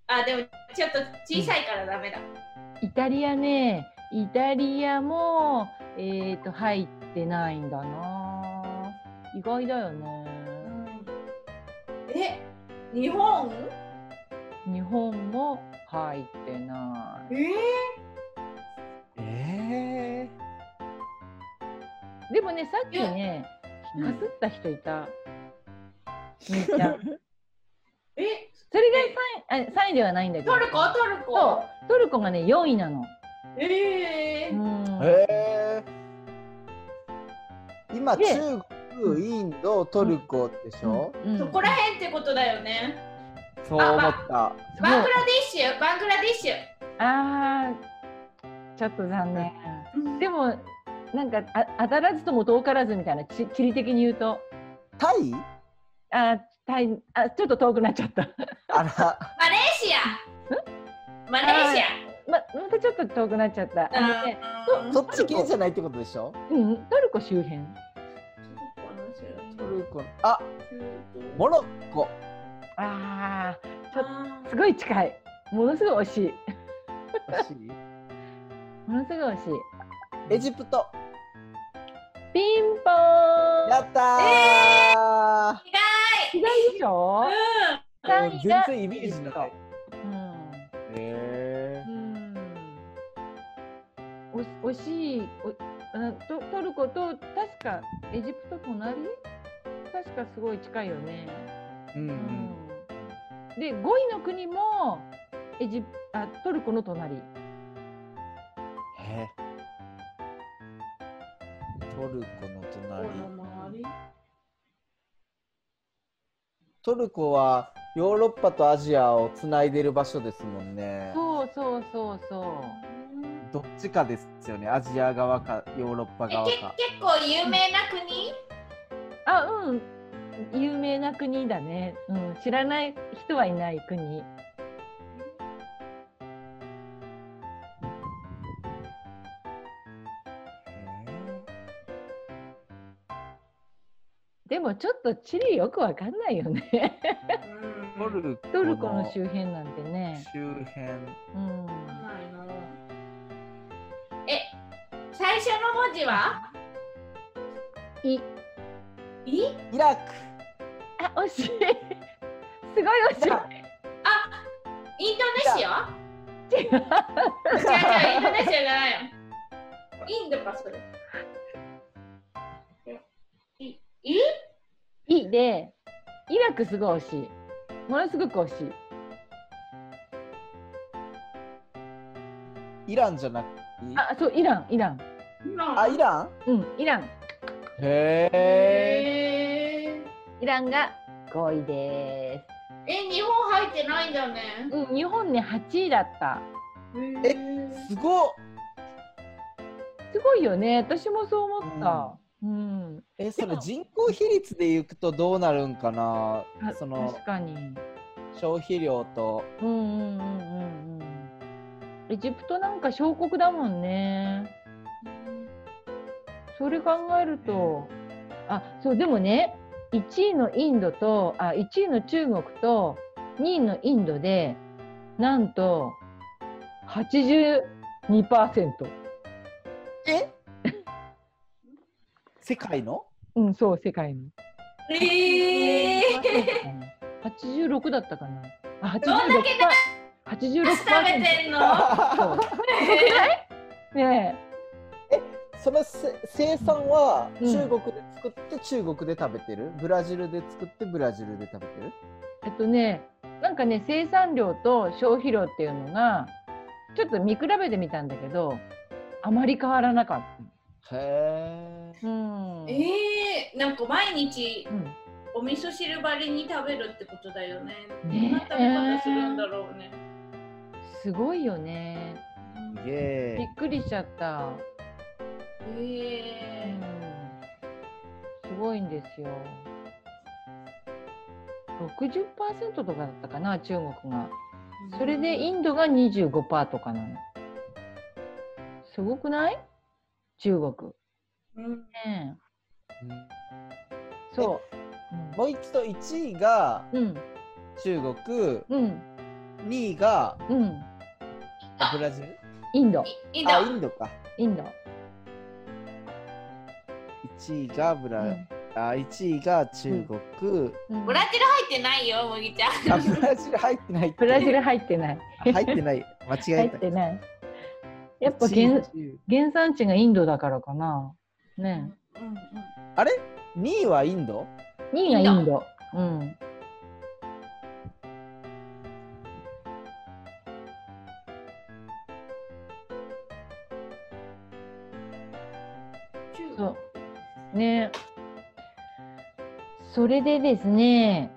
[SPEAKER 2] ア。あ、でもちょっと小さいからダメだ。
[SPEAKER 3] イタリアね、イタリアも、えっ、と、入ってないんだな。意外だよね。
[SPEAKER 2] え、日本？
[SPEAKER 3] 日本も入ってな
[SPEAKER 2] え
[SPEAKER 1] え
[SPEAKER 3] でもね、さっきね、
[SPEAKER 2] うん
[SPEAKER 3] かすった人いた。みーちゃん。
[SPEAKER 2] ー、え、
[SPEAKER 3] それが 3, 位あ3位ではないんだけど。
[SPEAKER 2] トルコ？トル
[SPEAKER 3] そ
[SPEAKER 2] コ
[SPEAKER 3] う、トルコがね、4位なの。
[SPEAKER 2] えー、
[SPEAKER 3] うん。
[SPEAKER 1] ー。今、
[SPEAKER 3] で
[SPEAKER 1] 中国、インド、トルコでしょ、
[SPEAKER 3] うん
[SPEAKER 2] そこら辺ってことだよね。
[SPEAKER 1] そう思った。
[SPEAKER 3] そう
[SPEAKER 2] バングラディッシュ、バングラディッシュ。
[SPEAKER 3] あー、ちょっと残念。でも、なんかあ当たらずとも遠からずみたいな、ち地理的に言うと。
[SPEAKER 1] タイ？
[SPEAKER 3] あー大あ、ちょっと遠くなっちゃった。
[SPEAKER 1] あら。
[SPEAKER 2] マレーシア。マレーシ
[SPEAKER 3] ままたちょっと遠くなっちゃった。あのね、
[SPEAKER 2] ア。
[SPEAKER 1] そっち系じゃないってことでしょ？
[SPEAKER 3] うん、トルコ周辺。
[SPEAKER 1] トルコ。あ、モロッコ。
[SPEAKER 3] ああ、ちょっ
[SPEAKER 2] あ
[SPEAKER 3] とすごい近い。ものすごい惜しい。
[SPEAKER 1] 欲しい？
[SPEAKER 3] ものすごい惜しい。
[SPEAKER 1] エジプト。
[SPEAKER 3] ピンポーン。
[SPEAKER 1] やったー、
[SPEAKER 3] 意外でしょ？
[SPEAKER 2] うん
[SPEAKER 1] 全然イメージない。
[SPEAKER 3] うん。
[SPEAKER 1] へ
[SPEAKER 3] うん。お惜しいおあトトルコと確かエジプト隣？確かすごい近いよね。
[SPEAKER 1] ーうんう
[SPEAKER 3] うんん。で5位の国もエジプあトルコの隣。
[SPEAKER 1] へえトルコの隣。トルコはヨーロッパとアジアをつないでる場所ですもんね。
[SPEAKER 3] そうそうそうそう。
[SPEAKER 1] どっちかですよね。アジア側かヨーロッパ側か。
[SPEAKER 2] 結構有名な国？
[SPEAKER 3] あうん。有名な国だね。うん。知らない人はいない国。もちょっとチリよくわかんないよね。
[SPEAKER 1] トルコ
[SPEAKER 3] トルコの周辺なんてね。
[SPEAKER 1] 周辺
[SPEAKER 3] うん。
[SPEAKER 2] え最初の文字は？いい？
[SPEAKER 1] イラク
[SPEAKER 3] あ惜しい。すごい惜しい。
[SPEAKER 2] あインドネシア？
[SPEAKER 3] 違う。
[SPEAKER 2] 違う違うインドネシアじゃないよインドかそれ
[SPEAKER 3] で、イラクすごい惜しい。ものすごく惜しい。
[SPEAKER 1] イランじゃなくて
[SPEAKER 3] あ、そう、イラン、イラン。
[SPEAKER 1] あイラン？
[SPEAKER 3] うん、イラン。
[SPEAKER 1] へえ
[SPEAKER 3] イランが5位で
[SPEAKER 2] え日本入ってないんだね
[SPEAKER 3] す。うん、日本ね、8位だった。
[SPEAKER 1] えすごっ
[SPEAKER 3] すごいよね。私もそう思った。うん。
[SPEAKER 1] えそれ人口比率でいくとどうなるんかな？
[SPEAKER 3] あ
[SPEAKER 1] その
[SPEAKER 3] 確かに。
[SPEAKER 1] 消費量と
[SPEAKER 3] うんうんうんうんうん。エジプトなんか小国だもんね。それ考えると、あ、そう、でもね、1位のインドと、あ、1位の中国と2位のインドで、なんと、82%。
[SPEAKER 1] 世界の？
[SPEAKER 3] うん、そう、世界の。
[SPEAKER 2] えー、
[SPEAKER 3] 86だったかな。あ、86%。
[SPEAKER 2] どんだけ
[SPEAKER 3] 86%。
[SPEAKER 2] 食べてんの
[SPEAKER 3] そうね
[SPEAKER 1] そのせ生産は
[SPEAKER 3] うん
[SPEAKER 1] 中国で作って中国で食べてる、ブラジルで作ってブラジルで食べてる？
[SPEAKER 3] え、えっとね、なんかね、生産量と消費量っていうのが、ちょっと見比べてみたんだけど、あまり変わらなかっ
[SPEAKER 1] へえ。
[SPEAKER 3] うん。
[SPEAKER 2] えー、なんか毎日
[SPEAKER 3] うん
[SPEAKER 2] お味噌汁ばりに食べるってことだよね。ど
[SPEAKER 3] ね
[SPEAKER 2] んな食べ方するんだろうね。
[SPEAKER 3] すごいよね。びっ。くりしちゃった。う
[SPEAKER 2] え
[SPEAKER 3] ん。すごいんですよ。60%とかだったかな、中国が。
[SPEAKER 2] ー、
[SPEAKER 3] それでインドが25%とかなの。すごくない？中国。
[SPEAKER 2] うん
[SPEAKER 3] ね
[SPEAKER 1] うん
[SPEAKER 3] えそう。
[SPEAKER 1] もう一度1位が
[SPEAKER 3] うん。
[SPEAKER 1] 中国、
[SPEAKER 3] うん。
[SPEAKER 1] 2位が
[SPEAKER 3] うん。
[SPEAKER 1] あブラジル？
[SPEAKER 3] インド。
[SPEAKER 2] インド
[SPEAKER 1] あ、インドか。
[SPEAKER 3] インド。
[SPEAKER 1] 1位がブラ、
[SPEAKER 3] うん
[SPEAKER 1] あ、1位が中国。
[SPEAKER 3] うん
[SPEAKER 2] ブラジル入ってないよ、麦ちゃん。
[SPEAKER 1] あ、ブラジル入ってない。
[SPEAKER 3] ブラジル入ってない。
[SPEAKER 1] あ入ってない。間違
[SPEAKER 3] 入
[SPEAKER 1] え。
[SPEAKER 3] ったてない。やっぱ
[SPEAKER 1] 1位
[SPEAKER 3] 原
[SPEAKER 1] 中
[SPEAKER 3] 原産地がインドだからかな。ね
[SPEAKER 2] うんうん
[SPEAKER 1] あれ ?2 位はインド？
[SPEAKER 3] え。2位がインド。うん。
[SPEAKER 2] 中
[SPEAKER 3] そう。ねそれでですね、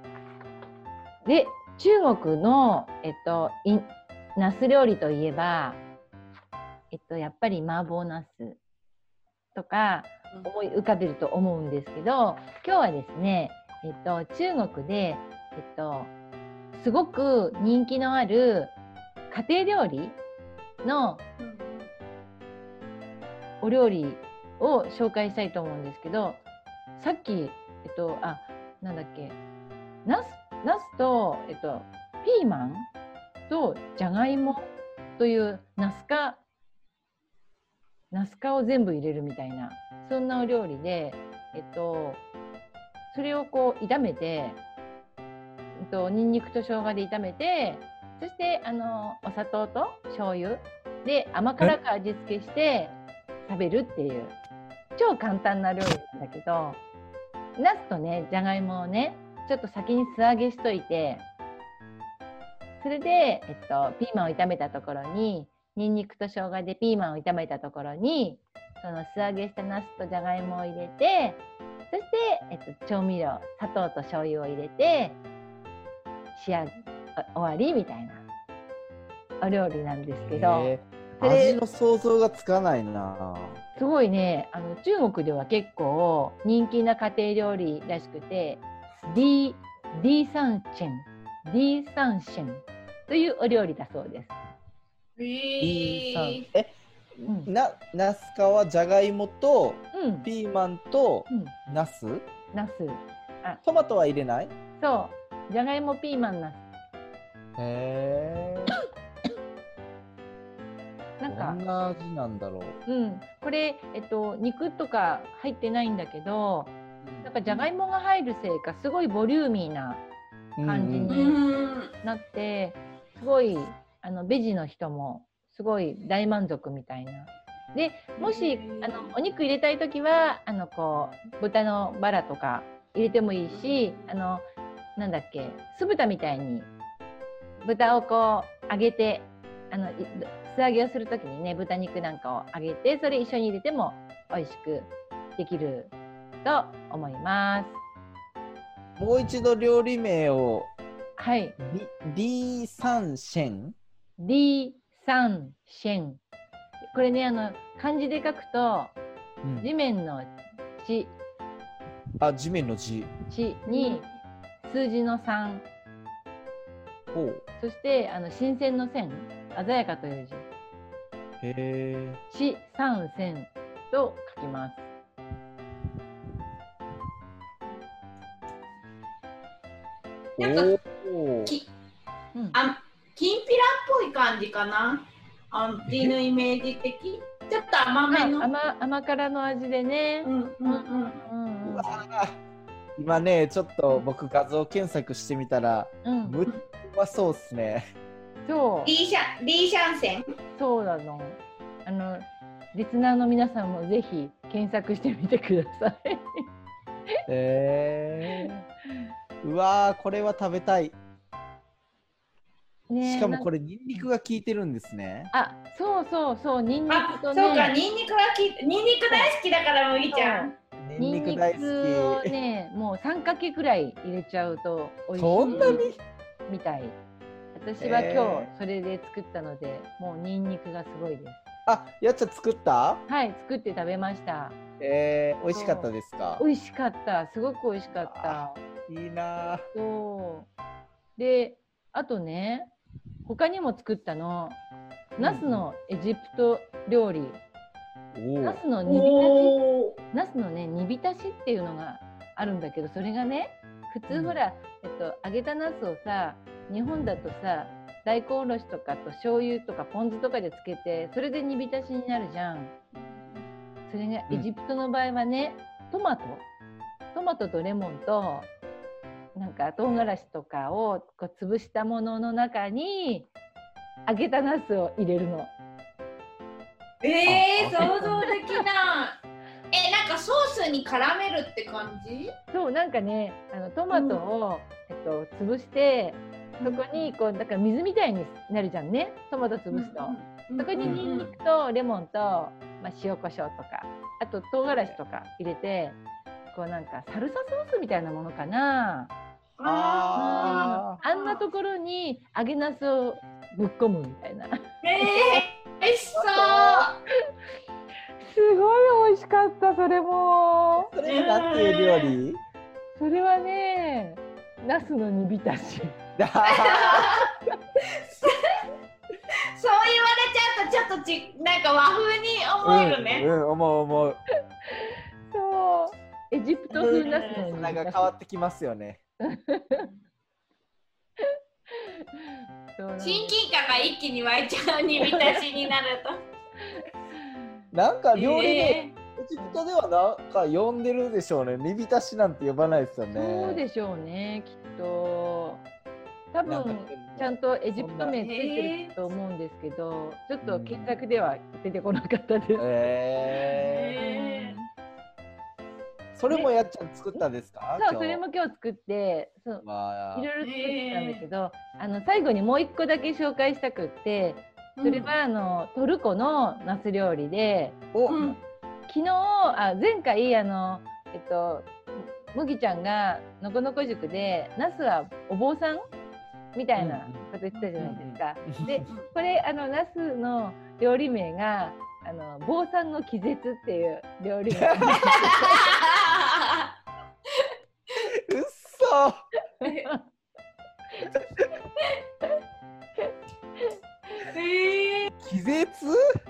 [SPEAKER 3] で、中国の、えっと、いナス料理といえば、えっと、やっぱり麻婆ナスとか思い浮かべると思うんですけど、今日はですね、えっと、中国で、えっと、すごく人気のある家庭料理の
[SPEAKER 2] うん
[SPEAKER 3] お料理を紹介したいと思うんですけどさっきえっとあなんだっけナスナスとえっとピーマンとじゃがいもというナス科ナス科を全部入れるみたいなそんなお料理でえっとそれをこう炒めてえっとニンニクと生姜で炒めてそしてあのお砂糖と醤油で甘辛く味付けして食べるっていう超簡単な料理なんだけどナスとねじゃがいもをねちょっと先に素揚げしといてそれで、えっと、ピーマンを炒めたところにニンニクと生姜でピーマンを炒めたところにその素揚げしたナスとじゃがいもを入れてそして、えっと、調味料砂糖と醤油を入れて仕上げお終わりみたいなお料理なんですけど。
[SPEAKER 1] 味の想像がつかないな。
[SPEAKER 3] すごいねあの中国では結構人気な家庭料理らしくて D, D サンチェン D サンシェンというお料理だそうです。
[SPEAKER 2] えー、
[SPEAKER 1] え、
[SPEAKER 3] うん、
[SPEAKER 1] な、ナスカはじゃがいもと
[SPEAKER 3] うん、
[SPEAKER 1] ピーマンと
[SPEAKER 3] うん、
[SPEAKER 1] ナス？
[SPEAKER 3] ナス。
[SPEAKER 1] トマトは入れない？
[SPEAKER 3] そう。じゃがいもピーマンナス。
[SPEAKER 1] へえ。
[SPEAKER 3] なんか。
[SPEAKER 1] どんな味なんだろう？
[SPEAKER 3] うん、これ、えっと、肉とか入ってないんだけどなんかじゃがいもが入るせいかすごいボリューミーな感じ
[SPEAKER 2] う
[SPEAKER 3] に
[SPEAKER 2] ん。
[SPEAKER 3] なってすごいあのベジの人もすごい大満足みたいな。でもしあのお肉入れたい時はあのこう豚のバラとか入れてもいいしあのなんだっけ酢豚みたいに豚をこう揚げてあのい素揚げをする時にね豚肉なんかを揚げてそれ一緒に入れても美味しくできると思います。
[SPEAKER 1] もう一度料理名を
[SPEAKER 3] はい、
[SPEAKER 1] リリーサンシェン？
[SPEAKER 3] D サンシェンこれねあの漢字で書くと地面の地
[SPEAKER 1] あ、地面の字。
[SPEAKER 3] 地に数字の3
[SPEAKER 1] ほう。
[SPEAKER 3] そしてあの新鮮の線鮮やかという字
[SPEAKER 1] へえ。
[SPEAKER 3] 地三線と書きます。
[SPEAKER 2] なんか
[SPEAKER 1] おー
[SPEAKER 2] き
[SPEAKER 3] うん、
[SPEAKER 2] あきんぴらっぽい感じかな？あのイメージ的？ちょっと甘めの？
[SPEAKER 3] あ甘甘辛の味でね
[SPEAKER 2] う。んうんうん。
[SPEAKER 3] うん
[SPEAKER 1] うわー今ね、ちょっと僕画像検索してみたら、
[SPEAKER 3] うん、
[SPEAKER 1] むっちゃうまそうっすね。
[SPEAKER 3] そう
[SPEAKER 2] D シャン D シャンセン？
[SPEAKER 3] そうなの。あのリスナーの皆さんもぜひ検索してみてください。
[SPEAKER 1] へえ。うわー、これは食べたい。
[SPEAKER 3] ね
[SPEAKER 1] しかもこ
[SPEAKER 3] れ。
[SPEAKER 1] れニンニクが効いてるんですね。
[SPEAKER 3] あ、そうそうそう、ニンニ
[SPEAKER 2] あ
[SPEAKER 3] クと
[SPEAKER 2] そうか、
[SPEAKER 3] ね。
[SPEAKER 2] ニンニクはきニンニク大好きだから麦ちゃん。
[SPEAKER 1] ニンニク大好
[SPEAKER 3] を
[SPEAKER 1] き。
[SPEAKER 3] ね、もう三かけくらい入れちゃうと美味しい。
[SPEAKER 1] そんなに？
[SPEAKER 3] みたい。私は
[SPEAKER 1] えー
[SPEAKER 3] 今日それで作ったので、もうニンニクがすごいです。
[SPEAKER 1] あ、やっちゃん作った？
[SPEAKER 3] はい、作って食べました。
[SPEAKER 1] えー、美味しかったですか？
[SPEAKER 3] 美味しかった。すごく美味しかった。
[SPEAKER 1] いいなぁ。
[SPEAKER 3] そう。で、あとね、他にも作ったの。ナスのエジプト料理。
[SPEAKER 1] お
[SPEAKER 3] ナスの煮浸し。ナスのね煮浸しっていうのがあるんだけどそれがね普
[SPEAKER 1] うん
[SPEAKER 3] 通ほら、えっと、揚げたナスをさ日本だとさ大根おろしとかと醤油とかポン酢とかでつけてそれで煮浸しになるじゃん。それが
[SPEAKER 1] うん
[SPEAKER 3] エジプトの場合はね、トマトトマトとレモンとなんか唐辛子とかをこう潰したものの中に揚げたナスを入れるの。
[SPEAKER 2] えー、
[SPEAKER 1] あ
[SPEAKER 2] 想像できない。え、なんかソースに絡めるって感じ？
[SPEAKER 3] そうなんかねあのトマトを、えっと、潰してそこにこうだから水みたいになるじゃんね。トマト潰すと、そこにニンニクとレモンと、まあ、塩コショウとかあと唐辛子とか入れてこうなんかサルサソースみたいなものかな
[SPEAKER 2] あ
[SPEAKER 1] あ
[SPEAKER 3] あんなところに揚げナスをぶっ込むみたいな
[SPEAKER 2] ーえー、美味しそう。
[SPEAKER 3] すごい美味しかったそれも
[SPEAKER 1] ー。それなんていう料理？
[SPEAKER 3] それはねナスの煮浸し
[SPEAKER 2] そう言われちゃうとちょっとちなんか和風に思えるね。
[SPEAKER 1] うん、うん、思う思う。
[SPEAKER 3] そうエジプト風ナスの煮
[SPEAKER 1] なんか変わってきますよね。
[SPEAKER 2] 親近感が一気に湧いちゃう煮浸しになると。
[SPEAKER 1] なんか料理で、
[SPEAKER 2] え
[SPEAKER 1] エジプトではなんか呼んでるでしょうね。煮浸しなんて呼ばないですよね。
[SPEAKER 3] そうでしょうねきっと多分ちゃんとエジプト名ついてると思うんですけどちょっと検索では出てこなかったです。
[SPEAKER 1] え
[SPEAKER 2] え
[SPEAKER 1] ー、それもやっちゃん作ったんですか？
[SPEAKER 3] そうそれも今日作ってそう
[SPEAKER 1] まあ。
[SPEAKER 3] いろいろ作ってたんだけど、あの最後にもう一個だけ紹介したくって
[SPEAKER 2] ー
[SPEAKER 3] それはあのトルコのナス料理で
[SPEAKER 1] お、
[SPEAKER 2] うん。
[SPEAKER 3] 昨日あ前回あのえっと麦ちゃんがのこのこ塾でナスはお坊さん？みたいなこと言ってたじゃないですか。でこれあのナスの料理名があの坊さんの気絶っていう料理名
[SPEAKER 1] そ。
[SPEAKER 2] えー
[SPEAKER 1] 気絶？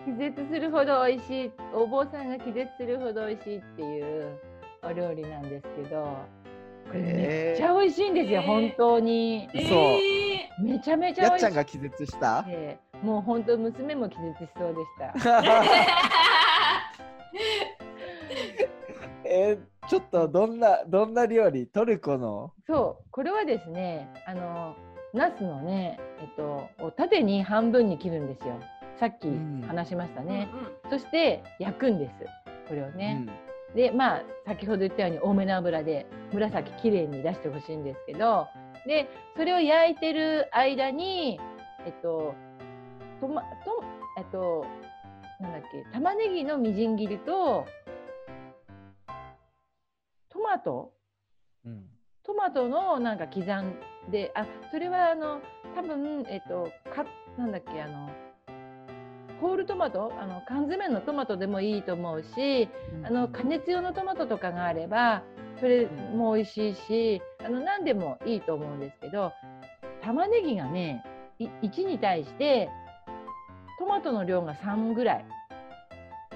[SPEAKER 3] 気絶するほど美味しいお坊さんが気絶するほど美味しいっていうお料理なんですけどこれめっちゃ美味しいんですよ、
[SPEAKER 2] えー
[SPEAKER 3] 本当に
[SPEAKER 1] そう
[SPEAKER 2] え
[SPEAKER 3] めちゃめちゃ
[SPEAKER 1] やっ
[SPEAKER 3] 美味しい
[SPEAKER 1] ちゃんが気絶した？
[SPEAKER 3] でもう本当娘も気絶しそうでした
[SPEAKER 2] ー
[SPEAKER 1] えー、ちょっとどんなどんな料理？トルコの？
[SPEAKER 3] そうこれはですねあのナスのねえっとを縦に半分に切るんですよ。さっき
[SPEAKER 1] うん。
[SPEAKER 3] 話しましたね、
[SPEAKER 2] うん
[SPEAKER 3] そして焼くんですこれをね、でまあ先ほど言ったように多めの油で紫きれいに出してほしいんですけどでそれを焼いてる間にえっととまとえっとなんだっけ玉ねぎのみじん切りとトマト
[SPEAKER 1] うん。うん。
[SPEAKER 3] トマトのなんか刻んであそれはあの多分えっとかなんだっけあのホールトマト？あの缶詰のトマトでもいいと思うしあの加熱用のトマトとかがあればそれも美味しいしあの何でもいいと思うんですけど玉ねぎがねい1に対してトマトの量が3ぐらい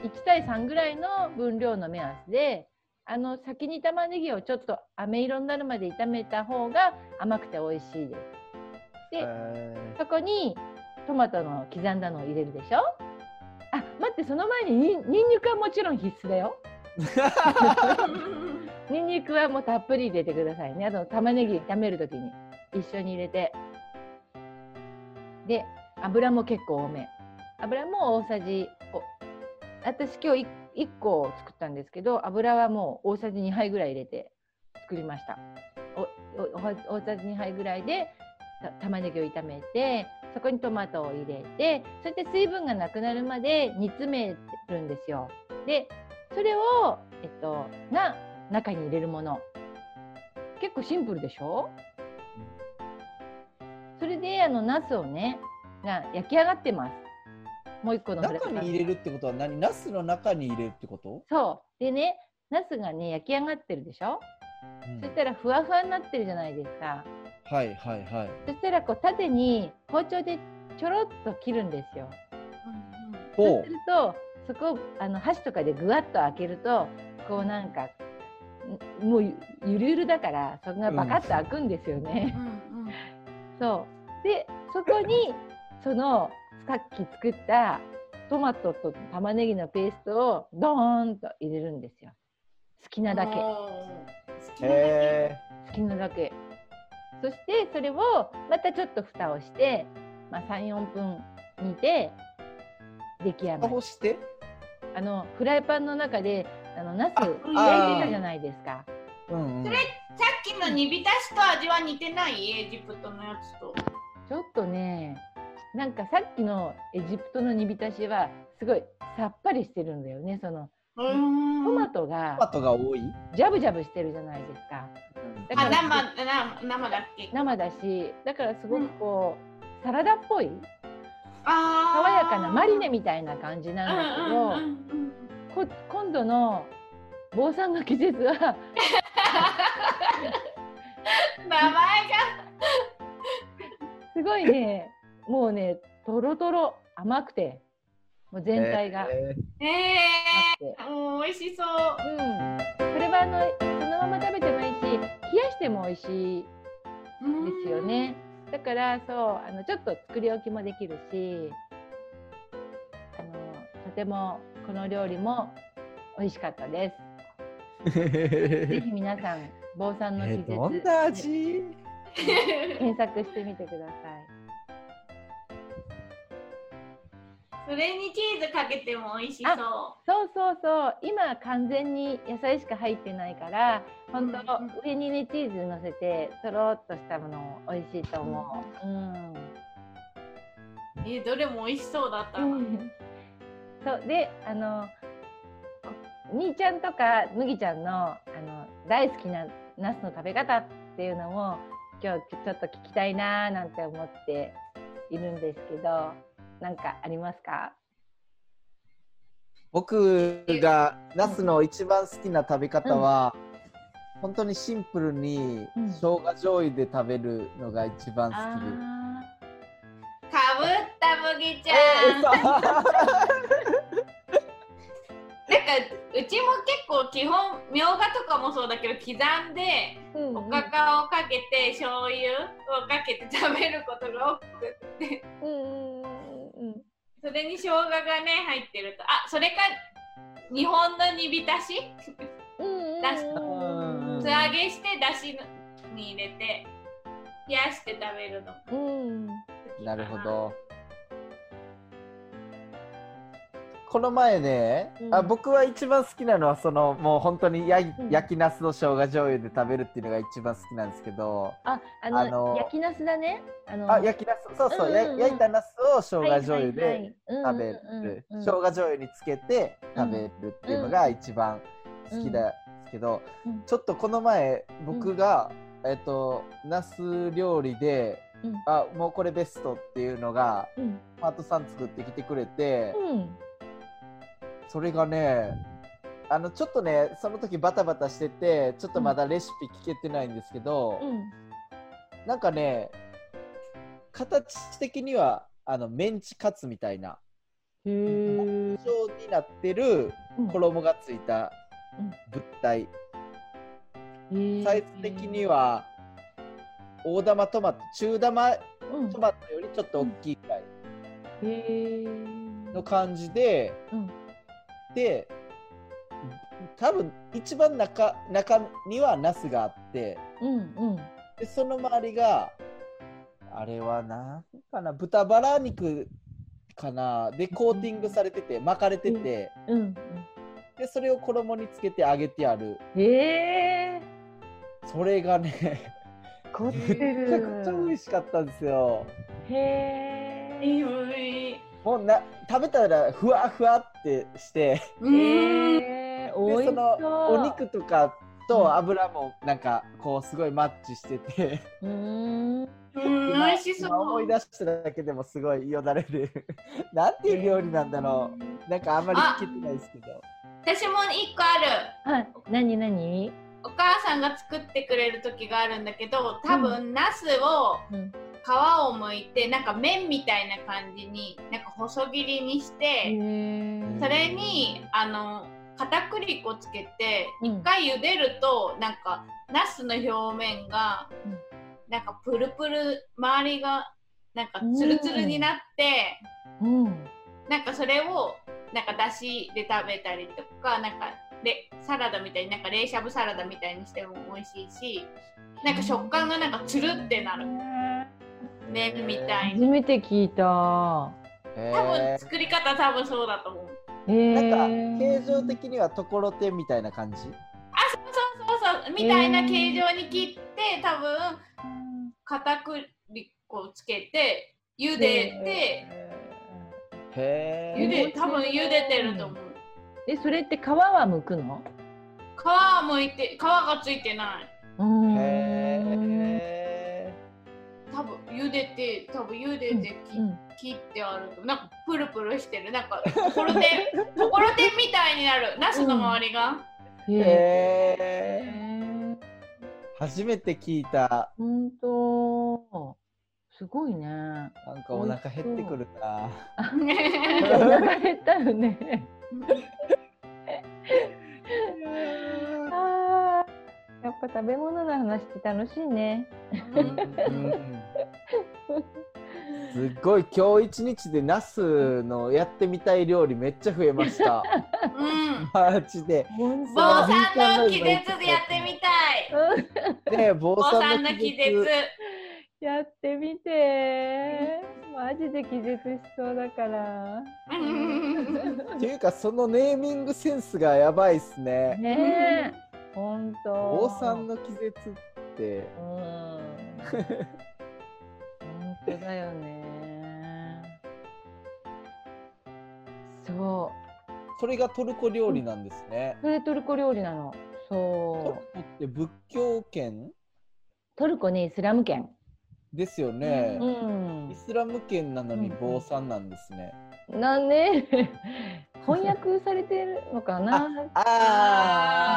[SPEAKER 3] 1対3ぐらいの分量の目安であの先に玉ねぎをちょっと飴色になるまで炒めた方が甘くて美味しいです。で、
[SPEAKER 1] え
[SPEAKER 3] そこにトマトの刻んだのを入れるでしょ？あ待ってその前にににんにくはもちろん必須だよ。にんにくはもうたっぷり入れてくださいね。あと玉ねぎ炒めるときに一緒に入れて。で油も結構多め。油も大さじお私今日 1, 個作ったんですけど油はもう大さじ2杯ぐらい入れて作りました。おおお大さじ2杯ぐらいでた玉ねぎを炒めてそこにトマトを入れてそして水分がなくなるまで煮詰めるんですよ。でそれを、えっと、が中に入れるもの結構シンプルでしょ？それであのナスをねが焼き上がってます。もう一個の
[SPEAKER 1] 中に入れるってことは何？ナスの中に入れるってこと、
[SPEAKER 3] そう。でねナスがね焼き上がってるでしょ、
[SPEAKER 1] うん。
[SPEAKER 3] そしたらふわふわになってるじゃないですか。
[SPEAKER 1] はいはいはい。
[SPEAKER 3] そしたらこう縦に包丁でちょろっと切るんですよ。そう
[SPEAKER 1] ほ
[SPEAKER 3] するとそこをあの箸とかでぐわっと開けるとこうなんかんもうゆゆるゆるだからそこがバカッと開くんですよね、
[SPEAKER 2] うんうん。
[SPEAKER 3] そう。でそこにそのさっき作ったトマトと玉ねぎのペーストをドーンと入れるんですよ。好きなだけ。
[SPEAKER 2] 好きなだけ。
[SPEAKER 1] へ
[SPEAKER 3] 好きなだけ。そしてそれをまたちょっと蓋をして、まあ、34分煮て出来上
[SPEAKER 1] え。
[SPEAKER 3] がり。
[SPEAKER 1] 干して？
[SPEAKER 3] あのフライパンの中であのナス
[SPEAKER 1] あ
[SPEAKER 3] 焼いてたじゃないですか。
[SPEAKER 1] うんうん。
[SPEAKER 2] それさっきの煮浸しと味は似てない？エジプトのやつと。
[SPEAKER 3] ちょっとねなんかさっきのエジプトの煮浸しはすごいさっぱりしてるんだよね。その
[SPEAKER 2] ト
[SPEAKER 3] トマト
[SPEAKER 1] トマ
[SPEAKER 3] が
[SPEAKER 1] トが多い、
[SPEAKER 3] ジャブジャブしてるじゃないですか。だから
[SPEAKER 2] あ生な生だっけ？
[SPEAKER 3] 生だしだからすごくこう、サラダっぽい爽やかなマリネみたいな感じなんだけど、
[SPEAKER 2] うんうんうんうん。
[SPEAKER 3] こ今度の坊さんの季節は
[SPEAKER 2] 名前が。
[SPEAKER 3] すごいねもうねとろとろ甘くてもう全体が甘
[SPEAKER 1] え
[SPEAKER 3] くて、
[SPEAKER 2] えー、もう美味しそう。
[SPEAKER 3] うんこれはあのそのまま食べてもいいし冷やしても美味しいですよね。だからそうあのちょっと作り置きもできるしあのとてもこの料理も美味しかったです。ぜひ皆さん坊さんの季
[SPEAKER 1] え
[SPEAKER 3] 節、
[SPEAKER 1] どんな味？
[SPEAKER 3] 検索してみてください。
[SPEAKER 2] それにチーズかけても美味しそう。
[SPEAKER 3] そうそうそう今完全に野菜しか入ってないから本当、
[SPEAKER 2] うんうん
[SPEAKER 3] 上にねチーズ乗せてとろっとしたもの美味しいと思う。うん
[SPEAKER 2] えーどれも美味しそうだったわ。
[SPEAKER 3] そうであのこ兄ちゃんとか麦ちゃんのあの大好きなナスの食べ方っていうのも今日ちょっと聞きたいなーなんて思っているんですけどなんかありますか？
[SPEAKER 1] 僕がナスの一番好きな食べ方は、本当にシンプルに
[SPEAKER 3] うん。
[SPEAKER 1] 生姜醤油で食べるのが一番好き。で。
[SPEAKER 3] あ
[SPEAKER 2] かぶった麦ちゃん。なんかうちも結構基本みょうがとかもそうだけど刻んで
[SPEAKER 3] ーうんうん。
[SPEAKER 2] おかかをかけて醤油をかけて食べることが多くて。
[SPEAKER 3] うんうんうんうん
[SPEAKER 2] それに生姜がね入ってると。あそれか日本の煮浸し？
[SPEAKER 3] うんうん。
[SPEAKER 2] だし
[SPEAKER 3] うん
[SPEAKER 2] 素揚げしてだしに入れて冷やして食べるの。
[SPEAKER 3] うん。
[SPEAKER 1] なるほど。この前ね、
[SPEAKER 3] うん。
[SPEAKER 1] あ僕は一番好きなのはそのもう本当に焼い
[SPEAKER 3] うん。
[SPEAKER 1] 焼きナスの生姜醤油で食べるっていうのが一番好きなんですけど、
[SPEAKER 3] ああの焼きナスだね。あの
[SPEAKER 1] あ焼きナス。そうそう、
[SPEAKER 3] うんうんうん。
[SPEAKER 1] や焼いたナスを生姜醤油で
[SPEAKER 3] はい
[SPEAKER 1] 食べる、生姜醤油につけて食べるっていうのが一番好きなんですけど、
[SPEAKER 3] うん。
[SPEAKER 1] ちょっとこの前僕が、えっとナス料理で、
[SPEAKER 3] うん。
[SPEAKER 1] あもうこれベストっていうのが
[SPEAKER 3] うん。
[SPEAKER 1] パートさん作ってきてくれて、
[SPEAKER 3] うん
[SPEAKER 1] それがねあのちょっとねその時バタバタしててちょっとまだレシピ聞けてないんですけど、
[SPEAKER 3] うん。
[SPEAKER 1] なんかね形的にはあのメンチカツみたいな状になってる衣がついた
[SPEAKER 3] うん。
[SPEAKER 1] 物体、サイズ的には大玉トマト中玉
[SPEAKER 3] うん。
[SPEAKER 1] トマトよりちょっと大きいくらいの感じで、
[SPEAKER 3] うん
[SPEAKER 1] で多分一番中中にはナスがあって
[SPEAKER 3] うんうん。
[SPEAKER 1] でその周りがあれは何かな豚バラ肉かなでコーティングされてて巻かれてて、
[SPEAKER 3] うん
[SPEAKER 1] でそれを衣につけて揚げてある。
[SPEAKER 3] へえ。
[SPEAKER 1] それがねめちゃくちゃ美
[SPEAKER 3] る
[SPEAKER 1] 味しかったんですよ。
[SPEAKER 3] へえ。
[SPEAKER 2] いいい
[SPEAKER 1] もうな食べたらふわふわってして
[SPEAKER 2] うーん。
[SPEAKER 3] へー。美味し
[SPEAKER 1] でそのお肉とかと油もなんかこうすごいマッチしてて。
[SPEAKER 3] うーん。
[SPEAKER 2] うん美味しそ
[SPEAKER 1] 今思いう出しただけでもすごいよだれる。なんていう料理なんだろう。なんかあんまり聞けてないですけど。
[SPEAKER 2] 私も一個ある。
[SPEAKER 3] はい。何何？
[SPEAKER 2] お母さんが作ってくれる時があるんだけど多分、ナスを
[SPEAKER 3] うん。
[SPEAKER 2] 皮を剥いてなんか麺みたいな感じになんか細切りにして、それにあの片栗粉つけて
[SPEAKER 3] うん。
[SPEAKER 2] 一回茹でるとなんかナスの表面が
[SPEAKER 3] うん。
[SPEAKER 2] なんかプルプル周りがなんかツルツルになって、
[SPEAKER 3] うん。
[SPEAKER 2] なんかそれをなんかだしで食べたりとかなんかでサラダみたいになんか冷しゃぶサラダみたいにしても美味しいしなんか食感がなんかつるってなる。麺みたいに。
[SPEAKER 3] 初めて聞いた。
[SPEAKER 1] へ
[SPEAKER 2] 多分
[SPEAKER 1] ー
[SPEAKER 2] 作り方多分そうだと思う。
[SPEAKER 1] なんか形状的にはところてんみたいな感じ？
[SPEAKER 2] あそうそうそうそうみたいな形状に切って多分片栗粉をつけて茹でて
[SPEAKER 1] へ
[SPEAKER 2] 茹
[SPEAKER 1] え
[SPEAKER 2] で多分茹でてると思う。
[SPEAKER 3] えそれって皮は剥くの？
[SPEAKER 2] 皮はむいて皮がついてない。
[SPEAKER 3] うん。
[SPEAKER 1] へ
[SPEAKER 2] 多分茹でて多分茹でて切,、
[SPEAKER 3] うん。
[SPEAKER 2] 切ってあるとなんかプルプルしてるなんかところてん ところてんみたいになる。ナスの周りが、
[SPEAKER 1] え
[SPEAKER 3] へえ
[SPEAKER 1] へえ初めて聞いた。
[SPEAKER 3] 本当。すごいね。
[SPEAKER 1] なんかお腹減ってくるな。
[SPEAKER 3] お腹減ったよね やっぱ食べ物の話って楽しいね。
[SPEAKER 1] うんすっごい今日一日でナスのやってみたい料理めっちゃ増えました。
[SPEAKER 2] うん。
[SPEAKER 1] マジで。
[SPEAKER 3] 本
[SPEAKER 2] 坊さんの気絶でやってみたい。
[SPEAKER 1] ね坊
[SPEAKER 2] 坊
[SPEAKER 1] さんの
[SPEAKER 2] 気
[SPEAKER 1] 気絶
[SPEAKER 2] 絶。
[SPEAKER 3] やってみて。マジで気絶しそうだから。
[SPEAKER 2] うん。
[SPEAKER 1] っていうかそのネーミングセンスがやばいっすね。
[SPEAKER 3] ねえ本当。
[SPEAKER 1] 坊さんの気絶って。
[SPEAKER 3] うん。本当だよね。そう。
[SPEAKER 1] それがトルコ料理なんですね。
[SPEAKER 3] それトルコ料理なの。
[SPEAKER 1] トル
[SPEAKER 3] そう
[SPEAKER 1] コって仏教圏？
[SPEAKER 3] トルコねイスラム圏。
[SPEAKER 1] ですよね。
[SPEAKER 3] う、ん
[SPEAKER 1] イスラム圏なのに
[SPEAKER 3] うん
[SPEAKER 1] 坊さんなんですね、
[SPEAKER 3] なんね翻訳されてるのかな？
[SPEAKER 1] あ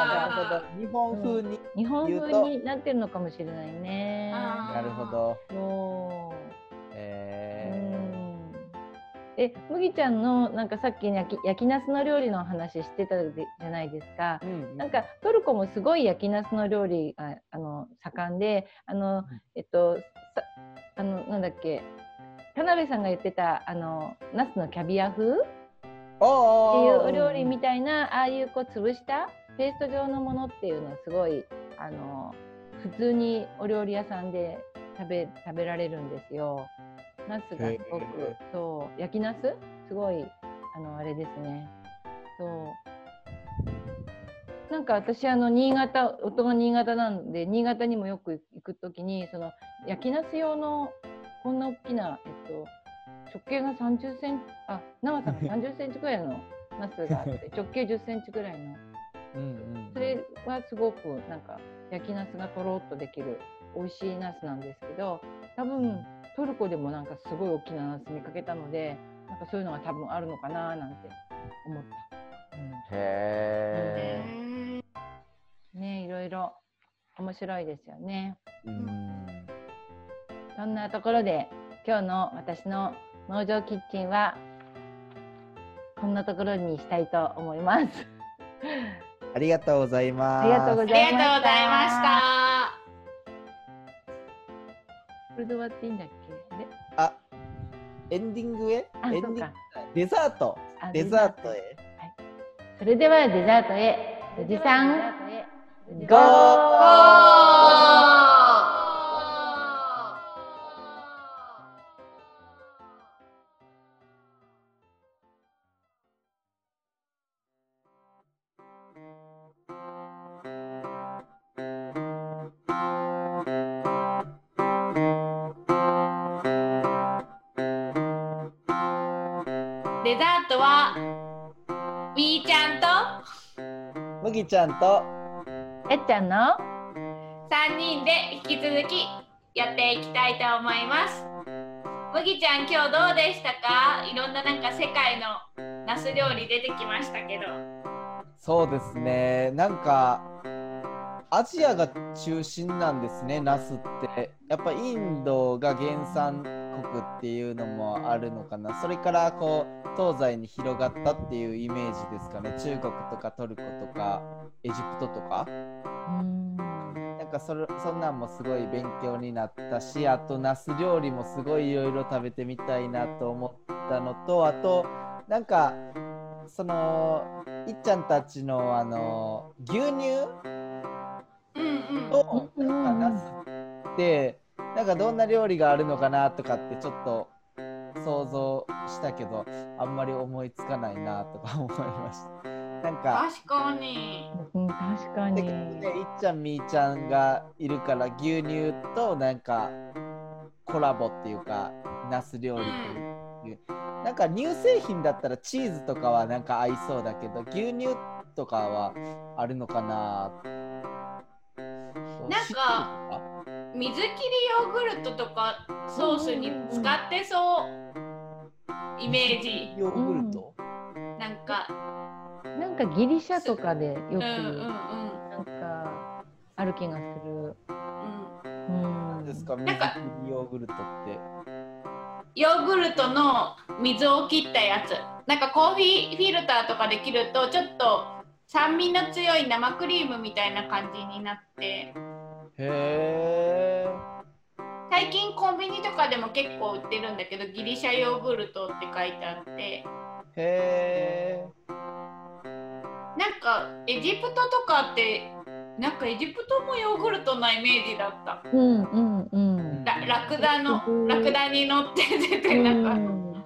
[SPEAKER 1] あなるほど。日本風に、
[SPEAKER 3] 日本風になってるのかもしれないね。
[SPEAKER 1] なるほど。
[SPEAKER 3] そう。
[SPEAKER 1] え
[SPEAKER 3] うん。え麦ちゃんのなんかさっき焼き焼きナスの料理の話してたでじゃないですか。
[SPEAKER 1] ーうん。
[SPEAKER 3] なんかトルコもすごい焼きナスの料理があの盛んであのえっとさあのなんだっけ？田辺さんが言ってたあのナスのキャビア風？いう
[SPEAKER 1] ー
[SPEAKER 3] お料理みたいなああいうこう潰したペースト状のものっていうのはすごいあの普通にお料理屋さんで食べ食べられるんですよ。ナスがすごくそう焼きナス？すごいあのあれですね。そうなんか私あの新潟夫が新潟なんで新潟にもよく行くときにその焼きナス用のこんな大きなえっと直径が30センチあ長さが30センチぐらいのナスがあって 直径10センチぐらいの。それはすごくなんか焼きナスがとろっとできる美味しいナスなんですけど多分トルコでもなんかすごい大きなナス見かけたのでなんかそういうのが多分あるのかななんて思った。
[SPEAKER 1] へ
[SPEAKER 3] うん、ねいろいろ面白いですよね。
[SPEAKER 1] えうん。
[SPEAKER 3] そんなところで今日の私の農場キッチンはこんなところにしたいと思います。
[SPEAKER 1] ありがとうございます。
[SPEAKER 3] ありがとうご
[SPEAKER 2] あ
[SPEAKER 3] ざいました。
[SPEAKER 2] りがとうございました。
[SPEAKER 3] これで終わっていいんだっけ？で
[SPEAKER 1] あエンディングへ？
[SPEAKER 3] あ
[SPEAKER 1] エンディング？
[SPEAKER 3] そうか
[SPEAKER 1] デザート
[SPEAKER 3] あ
[SPEAKER 1] デザート。へ
[SPEAKER 3] それではデザートへ。おじさん。
[SPEAKER 1] ゴー
[SPEAKER 2] あとはみーちゃんと
[SPEAKER 1] 麦ちゃんと
[SPEAKER 3] えっちゃんの
[SPEAKER 2] ？3人で引き続きやっていきたいと思います。麦ちゃん今日どうでしたか？いろんななんか世界のナス料理出てきましたけど。
[SPEAKER 1] そうですねなんかアジアが中心なんですねナスってやっぱインドが原産国っていうのもあるのかな。それからこう東西に広がったっていうイメージですかね。中国とかトルコとかエジプトとか。
[SPEAKER 3] うん。
[SPEAKER 1] なんかそれそんなんもすごい勉強になったしあとナス料理もすごいいろいろ食べてみたいなと思ったのとあとなんかそのいっちゃんたちのあの牛乳
[SPEAKER 2] うんうん。
[SPEAKER 1] と
[SPEAKER 3] うん
[SPEAKER 1] なんかナスってなんかどんな料理があるのかなとかってちょっと想像したけどあんまり思いつかないなとか思いました。なんか
[SPEAKER 2] 確かに。
[SPEAKER 3] うん確か
[SPEAKER 1] で
[SPEAKER 3] に。
[SPEAKER 1] でいっちゃんみーちゃんがいるから牛乳となんかコラボっていうかナス料理という、なんか乳製品だったらチーズとかはなんか合いそうだけど牛乳とかはあるのかな
[SPEAKER 2] なんか？水切りヨーグルトとかソースに使ってそうイメージ。
[SPEAKER 1] ヨーグルト、
[SPEAKER 2] なんか、
[SPEAKER 3] なんかギリシャとかでよく
[SPEAKER 2] うんうんうん。
[SPEAKER 3] なんかある気がする。
[SPEAKER 2] うん
[SPEAKER 3] うん。
[SPEAKER 1] ですか水
[SPEAKER 2] なんか？
[SPEAKER 1] 切りヨーグルトって
[SPEAKER 2] ヨーグルトの水を切ったやつなんかコーヒーフィルターとかで切るとちょっと酸味の強い生クリームみたいな感じになって
[SPEAKER 1] へえ
[SPEAKER 2] 最近コンビニとかでも結構売ってるんだけどギリシャヨーグルトって書いてあって。
[SPEAKER 1] へえ
[SPEAKER 2] なんかエジプトとかってなんかエジプトもヨーグルトなイメージだった。
[SPEAKER 3] うんうんうん。
[SPEAKER 2] ララクダのラクダに乗って出てなんか、
[SPEAKER 3] うん。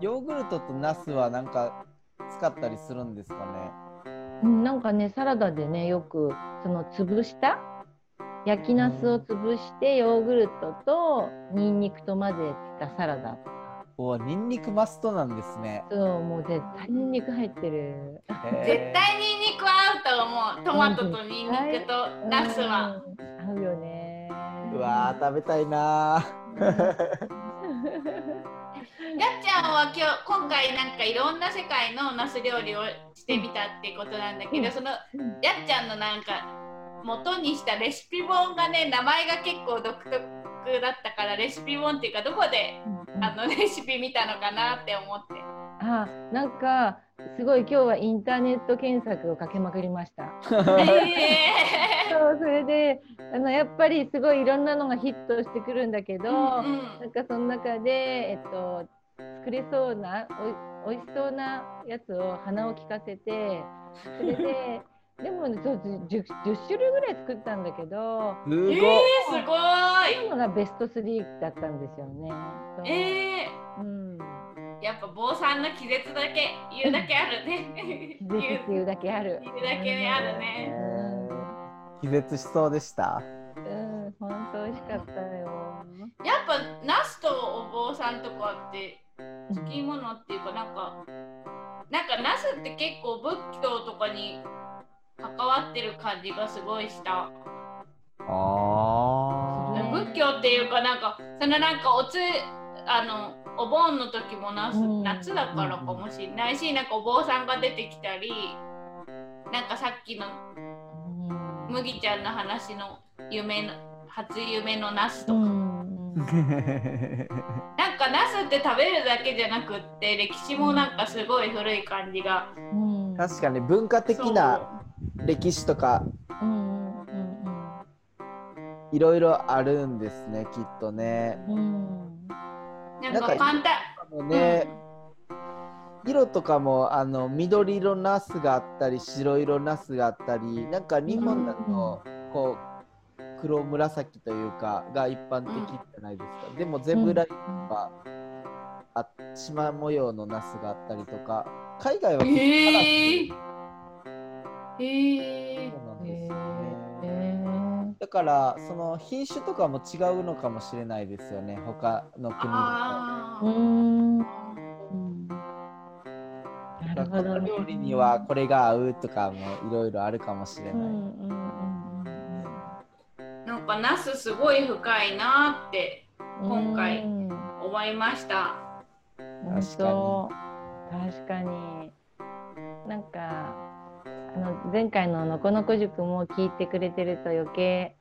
[SPEAKER 1] ヨーグルトとナスはなん。か使ったりするん。ですかね
[SPEAKER 3] うん、なんかねサラダでねよくその潰した？焼きナスを潰してヨーグルトとニンニクと混ぜたサラダ。
[SPEAKER 1] おニンニクマストなんですね。
[SPEAKER 3] そうもう絶対ニンニク入ってる。
[SPEAKER 1] 絶
[SPEAKER 2] 絶対ニンニク合うと思う。トマトとニンニクとナスは。
[SPEAKER 3] うん。合うよね。
[SPEAKER 1] うわー食べたいな
[SPEAKER 2] やっちゃんは今日今回なんかいろんな世界のナス料理をしてみたってことなんだけど、
[SPEAKER 3] うん
[SPEAKER 2] その
[SPEAKER 3] うん
[SPEAKER 2] やっちゃんのなんか元にしたレシピ本がね名前が結構独特だったからレシピ本っていうかどこで
[SPEAKER 3] うん
[SPEAKER 2] あのレシピ見たのかなって思って。
[SPEAKER 3] あなんかすごい今日はインターネット検索をかけまくりました。
[SPEAKER 2] え
[SPEAKER 3] そう それであのやっぱりすごいいろんなのがヒットしてくるんだけど、
[SPEAKER 2] ーうん
[SPEAKER 3] なんかその中で、えっと、作れそうなおいおいしそうなやつを鼻を利かせてそれで でもねそう 10, 10種類ぐらい作ったんだけど
[SPEAKER 1] すごい、
[SPEAKER 2] えー、すご
[SPEAKER 3] そういう
[SPEAKER 2] い。
[SPEAKER 3] のがベスト3だったんですよね。
[SPEAKER 2] え
[SPEAKER 3] うん、
[SPEAKER 2] ー、やっぱ坊さんの気絶だけ言うだけあるね。
[SPEAKER 3] 気絶っていうだけある。
[SPEAKER 2] 言うだけねある
[SPEAKER 1] え
[SPEAKER 2] ね。
[SPEAKER 1] ー気絶しそうでした？
[SPEAKER 3] うん、本当美味しかったよ。
[SPEAKER 2] やっぱナスとお坊さんとかって好きものっていうかなんかなんかナスって結構仏教とかに関わってる感じがすごいした。
[SPEAKER 1] あ
[SPEAKER 3] ー。
[SPEAKER 2] 仏教っていうかなんかそのなんかおつあのお盆の時もナス、
[SPEAKER 3] うん。
[SPEAKER 2] 夏だからかもしれないしなんかお坊さんが出てきたりなんかさっきの
[SPEAKER 3] うん
[SPEAKER 2] 麦ちゃんの話の夢の初夢のナスとか、
[SPEAKER 3] うん。
[SPEAKER 2] なんかナスって食べるだけじゃなくって歴史もなんかすごい古い感じが。
[SPEAKER 3] うん。
[SPEAKER 1] 確かに文化的な歴史とかいろいろあるんですねきっとね。
[SPEAKER 3] うん。うん
[SPEAKER 2] なん
[SPEAKER 1] か
[SPEAKER 2] か簡単
[SPEAKER 1] もうね、色とかもあの緑色ナスがあったり白色ナスがあったりなんか日本だとこう黒紫というかが一般的じゃないですか、でもゼブライとかあ縞模様のナスがあったりとか海外は結構カラフル
[SPEAKER 2] えー、え
[SPEAKER 1] そうなんですよね。
[SPEAKER 3] へ
[SPEAKER 1] だからその品種とかも違うのかもしれないですよね。他の国と。か。この
[SPEAKER 3] ほどね。
[SPEAKER 1] 料理にはこれが合うとかもいろいろあるかもしれない。
[SPEAKER 3] うんうんうん
[SPEAKER 2] なんかナスすごい深いなって
[SPEAKER 3] うん。
[SPEAKER 2] 今回
[SPEAKER 3] うん
[SPEAKER 2] 思いました。
[SPEAKER 3] 本当確かになんかあの前回ののこのこ塾も聞いてくれてると余計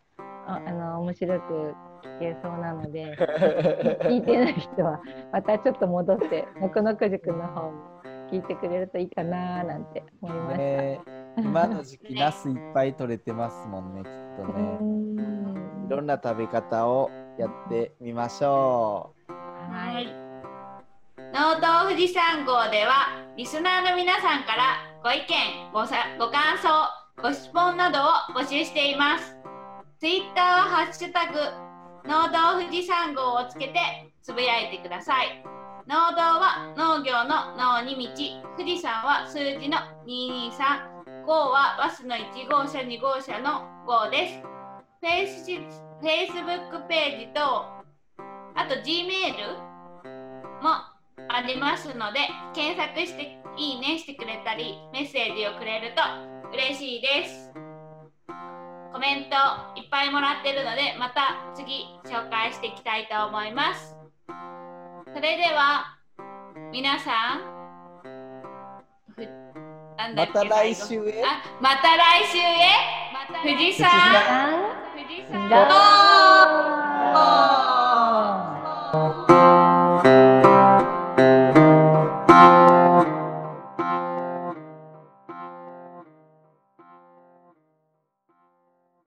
[SPEAKER 3] ああの面白く聞けそうなので 聞いてない人はまたちょっと戻ってのこのこ塾の方も聞いてくれるといいかななんて思いました。
[SPEAKER 1] ね今の時期、ナスいっぱい取れてますもんね、きっと
[SPEAKER 3] う
[SPEAKER 1] ね。
[SPEAKER 3] ん
[SPEAKER 1] いろんな食べ方をやってみましょ
[SPEAKER 3] はい。
[SPEAKER 2] 農道富士山号ではリスナーの皆さんからご意見ごさご感想ご質問などを募集していますツイッターはハッシュタグ農道富士山号をつけてつぶやいてください農道は農業の農に道。富士山は数字の223号はバスの1号車2号車の号です。フェイスフェイスブックページとあと G メールもありますので検索していいねしてくれたりメッセージをくれると嬉しいです。コメントいっぱいもらってるのでまた次紹介していきたいと思います。それでは皆さん
[SPEAKER 1] また来週へ。
[SPEAKER 2] あまた来週へ。富士山
[SPEAKER 3] あ
[SPEAKER 2] 富士山